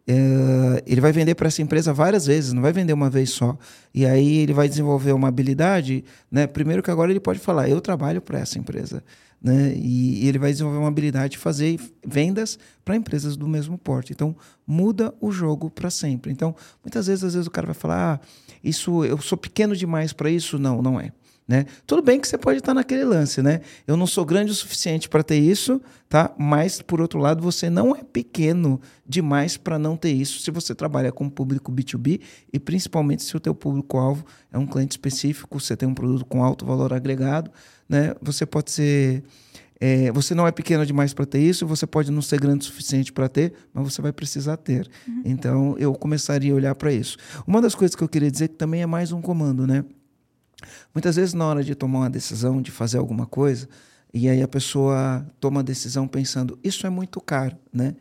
É, ele vai vender para essa empresa várias vezes, não vai vender uma vez só. E aí ele vai desenvolver uma habilidade. Né? Primeiro que agora ele pode falar, eu trabalho para essa empresa. Né? E, e, ele vai desenvolver uma habilidade de fazer vendas para empresas do mesmo porte. Então, muda o jogo para sempre. Então, muitas vezes, às vezes o cara vai falar, ah, isso, eu sou pequeno demais para isso. Não, não é. Né? Tudo bem que você pode estar naquele lance, né? Eu não sou grande o suficiente para ter isso, tá? Mas por outro lado, você não é pequeno demais para não ter isso se você trabalha com público B2B e principalmente se o teu público alvo é um cliente específico, você tem um produto com alto valor agregado, né? Você pode ser é, você não é pequeno demais para ter isso, você pode não ser grande o suficiente para ter, mas você vai precisar ter. Uhum. Então, eu começaria a olhar para isso. Uma das coisas que eu queria dizer que também é mais um comando, né? Muitas vezes, na hora de tomar uma decisão, de fazer alguma coisa, e aí a pessoa toma a decisão pensando, isso é muito caro, né?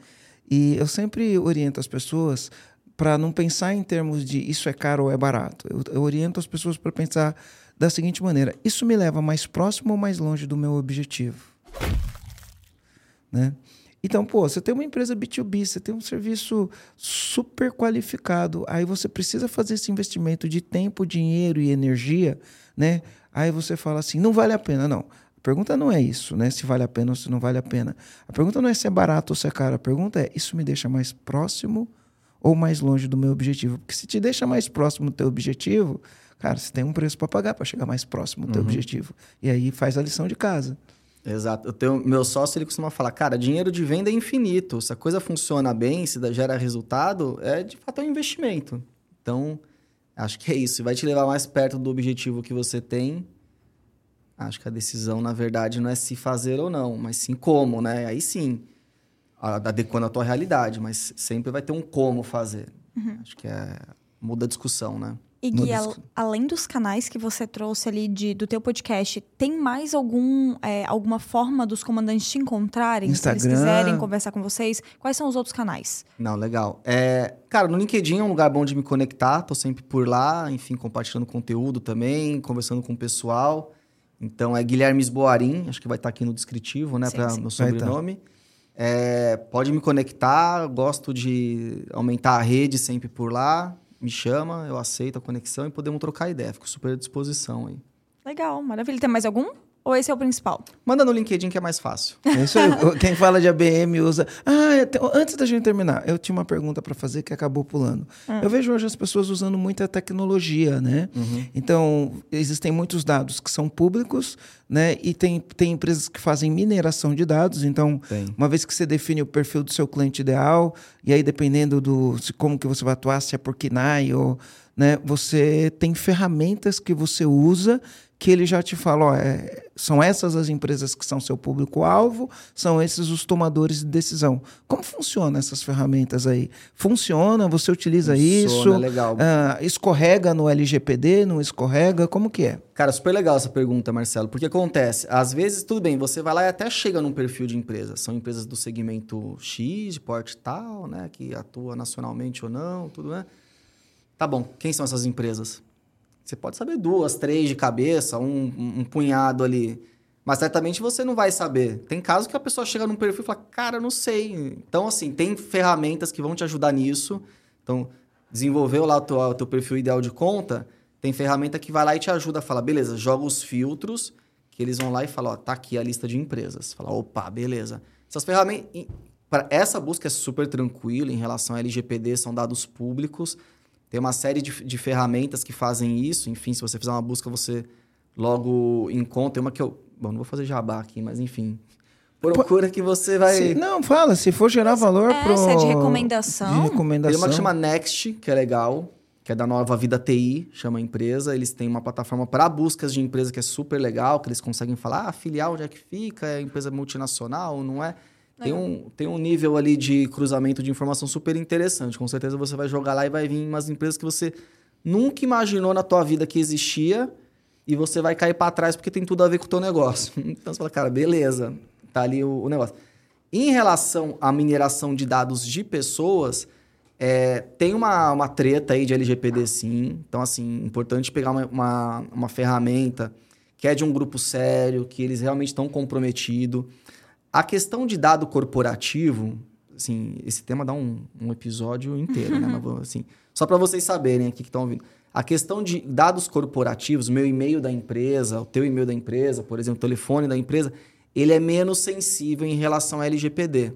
E eu sempre oriento as pessoas para não pensar em termos de isso é caro ou é barato. Eu, eu oriento as pessoas para pensar da seguinte maneira: isso me leva mais próximo ou mais longe do meu objetivo? Né? Então, pô, você tem uma empresa B2B, você tem um serviço super qualificado, aí você precisa fazer esse investimento de tempo, dinheiro e energia, né? Aí você fala assim, não vale a pena, não. A pergunta não é isso, né? Se vale a pena ou se não vale a pena. A pergunta não é se é barato ou se é caro. A pergunta é, isso me deixa mais próximo ou mais longe do meu objetivo? Porque se te deixa mais próximo do teu objetivo, cara, você tem um preço para pagar para chegar mais próximo do teu uhum. objetivo. E aí faz a lição de casa. Exato. Eu tenho, meu sócio ele costuma falar, cara, dinheiro de venda é infinito. Se a coisa funciona bem, se gera resultado, é de fato um investimento. Então, acho que é isso. Vai te levar mais perto do objetivo que você tem. Acho que a decisão, na verdade, não é se fazer ou não, mas sim como, né? Aí sim, adequando a tua realidade, mas sempre vai ter um como fazer. Uhum. Acho que é muda a discussão, né? E Gui, al além dos canais que você trouxe ali de, do teu podcast, tem mais algum, é, alguma forma dos comandantes te encontrarem? Instagram. Se eles quiserem conversar com vocês, quais são os outros canais? Não, legal. É, cara, no LinkedIn é um lugar bom de me conectar, tô sempre por lá, enfim, compartilhando conteúdo também, conversando com o pessoal. Então é Guilherme Esboarim, acho que vai estar aqui no descritivo, né, para meu sobrenome. É, pode me conectar, gosto de aumentar a rede sempre por lá me chama, eu aceito a conexão e podemos trocar ideia. Fico super à disposição aí. Legal, maravilha. Tem mais algum? Ou esse é o principal? Manda no LinkedIn que é mais fácil. É isso aí. Quem fala de ABM usa. Ah, antes da gente terminar, eu tinha uma pergunta para fazer que acabou pulando. Hum. Eu vejo hoje as pessoas usando muita tecnologia, né? Uhum. Então, existem muitos dados que são públicos, né? E tem, tem empresas que fazem mineração de dados. Então, tem. uma vez que você define o perfil do seu cliente ideal, e aí dependendo do se, como que você vai atuar, se é por KNAI ou né, você tem ferramentas que você usa que ele já te fala, ó, é, são essas as empresas que são seu público-alvo, são esses os tomadores de decisão. Como funcionam essas ferramentas aí? Funciona? Você utiliza Funciona, isso? legal. Ah, escorrega no LGPD? Não escorrega? Como que é? Cara, super legal essa pergunta, Marcelo, porque acontece, às vezes, tudo bem, você vai lá e até chega num perfil de empresa. São empresas do segmento X, de porte tal, né, que atua nacionalmente ou não, tudo, né? Tá bom, quem são essas empresas? Você pode saber duas, três de cabeça, um, um, punhado ali. Mas certamente você não vai saber. Tem casos que a pessoa chega num perfil e fala, cara, não sei. Então, assim, tem ferramentas que vão te ajudar nisso. Então, desenvolveu lá o teu, o teu perfil ideal de conta, tem ferramenta que vai lá e te ajuda a falar, beleza, joga os filtros, que eles vão lá e falam, ó, tá aqui a lista de empresas. Fala, opa, beleza. Essas ferramentas. Essa busca é super tranquila em relação a LGPD, são dados públicos. Tem uma série de, de ferramentas que fazem isso. Enfim, se você fizer uma busca, você logo encontra. Tem uma que eu. Bom, não vou fazer jabá aqui, mas enfim. Procura que você vai. Se, não, fala, se for gerar valor para. Essa é de recomendação. De recomendação. Tem uma que chama Next, que é legal, que é da nova Vida TI, chama a empresa. Eles têm uma plataforma para buscas de empresa que é super legal, que eles conseguem falar, ah, filial onde é que fica, é empresa multinacional, não é? Tem um, tem um nível ali de cruzamento de informação super interessante. Com certeza você vai jogar lá e vai vir umas empresas que você nunca imaginou na tua vida que existia e você vai cair para trás porque tem tudo a ver com o teu negócio. Então você fala, cara, beleza, tá ali o, o negócio. Em relação à mineração de dados de pessoas, é, tem uma, uma treta aí de LGPD sim. Então, assim, importante pegar uma, uma, uma ferramenta que é de um grupo sério, que eles realmente estão comprometidos. A questão de dado corporativo, assim, esse tema dá um, um episódio inteiro, né? Mas, assim, só para vocês saberem aqui que estão ouvindo. A questão de dados corporativos, meu e-mail da empresa, o teu e-mail da empresa, por exemplo, o telefone da empresa, ele é menos sensível em relação à LGPD.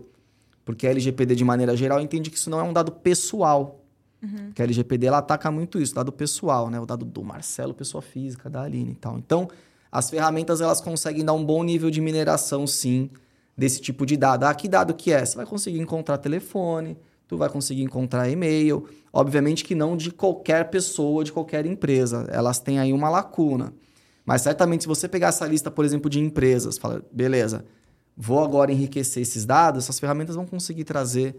Porque a LGPD, de maneira geral, entende que isso não é um dado pessoal. Uhum. Porque a LGPD, ela ataca muito isso, dado pessoal, né? O dado do Marcelo, pessoa física, da Aline e tal. Então, as ferramentas, elas conseguem dar um bom nível de mineração, sim, desse tipo de dado. Ah, que dado que é? Você vai conseguir encontrar telefone, tu vai conseguir encontrar e-mail. Obviamente que não de qualquer pessoa, de qualquer empresa. Elas têm aí uma lacuna. Mas certamente, se você pegar essa lista, por exemplo, de empresas, fala, beleza, vou agora enriquecer esses dados, essas ferramentas vão conseguir trazer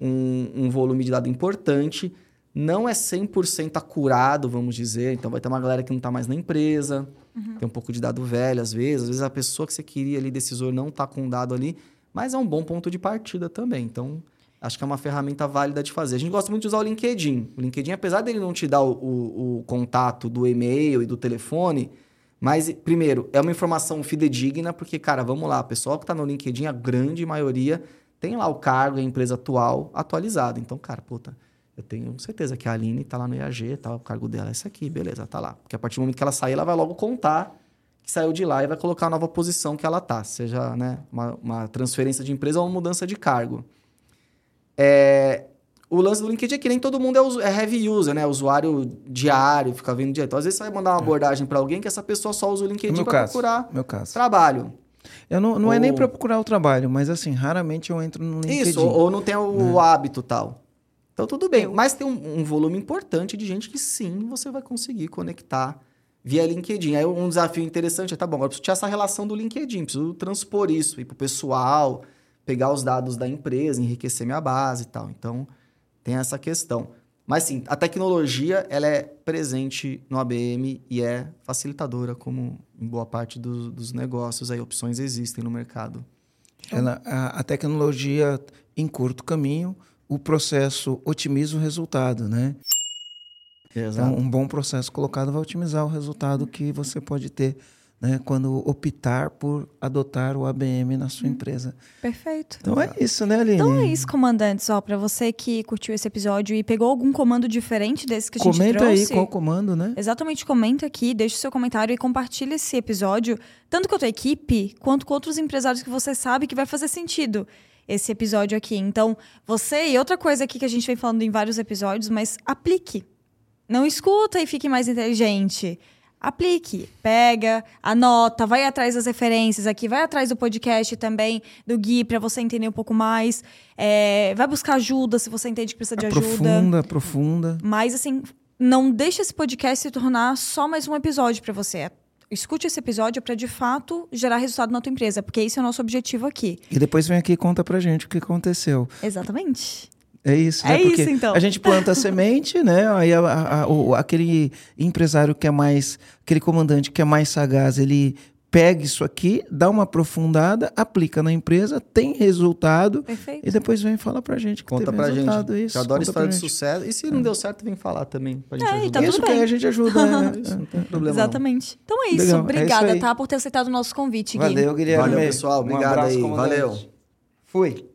um, um volume de dado importante. Não é 100% acurado, vamos dizer. Então, vai ter uma galera que não está mais na empresa, uhum. tem um pouco de dado velho às vezes. Às vezes, a pessoa que você queria ali, decisor, não está com dado ali, mas é um bom ponto de partida também. Então, acho que é uma ferramenta válida de fazer. A gente gosta muito de usar o LinkedIn. O LinkedIn, apesar dele não te dar o, o, o contato do e-mail e do telefone, mas, primeiro, é uma informação fidedigna, porque, cara, vamos lá, o pessoal que está no LinkedIn, a grande maioria, tem lá o cargo a empresa atual atualizado. Então, cara, puta, eu tenho certeza que a Aline está lá no IAG, tá, o cargo dela é esse aqui, beleza, tá lá. Porque a partir do momento que ela sair, ela vai logo contar que saiu de lá e vai colocar a nova posição que ela tá, seja né, uma, uma transferência de empresa ou uma mudança de cargo. É, o lance do LinkedIn é que nem todo mundo é, é heavy user, né? Usuário diário, fica vendo direto. Às vezes você vai mandar uma é. abordagem para alguém que essa pessoa só usa o LinkedIn para procurar meu caso. trabalho. Eu não, não ou... é nem para procurar o trabalho, mas assim, raramente eu entro no LinkedIn. Isso, ou, ou não tem o, né? hábito tal. Então tudo bem. Mas tem um, um, volume importante de gente que sim, você vai conseguir conectar via LinkedIn. Aí um desafio interessante é, tá bom, agora preciso tirar essa relação do LinkedIn, preciso transpor isso, ir pro pessoal, pegar os dados da empresa, enriquecer minha base e tal. Então, tem essa questão. Mas sim, a tecnologia ela é presente no ABM e é facilitadora, como em boa parte do, dos negócios, aí opções existem no mercado. Ela, a, a, tecnologia em curto caminho, o processo otimiza o resultado, né? Exato. Então, um bom processo colocado vai otimizar o resultado que você pode ter né, quando optar por adotar o ABM na sua hum, empresa. Perfeito. Então é isso, né, Aline? Então é isso, comandante. Só para você que curtiu esse episódio e pegou algum comando diferente desse que a gente comenta trouxe. Comenta aí qual comando, né? Exatamente, comenta aqui, deixa o seu comentário e compartilha esse episódio, tanto com a tua equipe, quanto com outros empresários que você sabe que vai fazer sentido esse episódio aqui. Então, você e outra coisa aqui que a gente vem falando em vários episódios, mas aplique. Não escuta e fique mais inteligente aplique, pega, anota, vai atrás das referências aqui, vai atrás do podcast também, do Gui, para você entender um pouco mais. É, vai buscar ajuda se você entende que precisa de ajuda. Aprofunda, aprofunda. Mas, assim, não deixe esse podcast se tornar só mais um episódio para você. Escute esse episódio para de fato gerar resultado na tua empresa, porque esse é o nosso objetivo aqui. E depois vem aqui e conta pra gente o que aconteceu. Exatamente. É isso, né? É Porque isso, então. A gente planta a semente, né? Aí a, a, a, o, aquele empresário que é mais, aquele comandante que é mais sagaz, ele pega isso aqui, dá uma aprofundada, aplica na empresa, tem resultado Perfeito. e depois vem falar pra gente que Conta teve pra resultado. gente. Isso, Eu adoro história de sucesso. E se não é. deu certo, vem falar também pra gente é, ajudar. Tá isso que a gente ajuda, né? isso, não tem problema Exatamente. Não. Então é isso. Legal. Obrigada, é isso tá? Por ter aceitado o nosso convite, Gui. Valeu, Guilherme. Valeu, pessoal. Obrigado um aí. Valeu. Fui.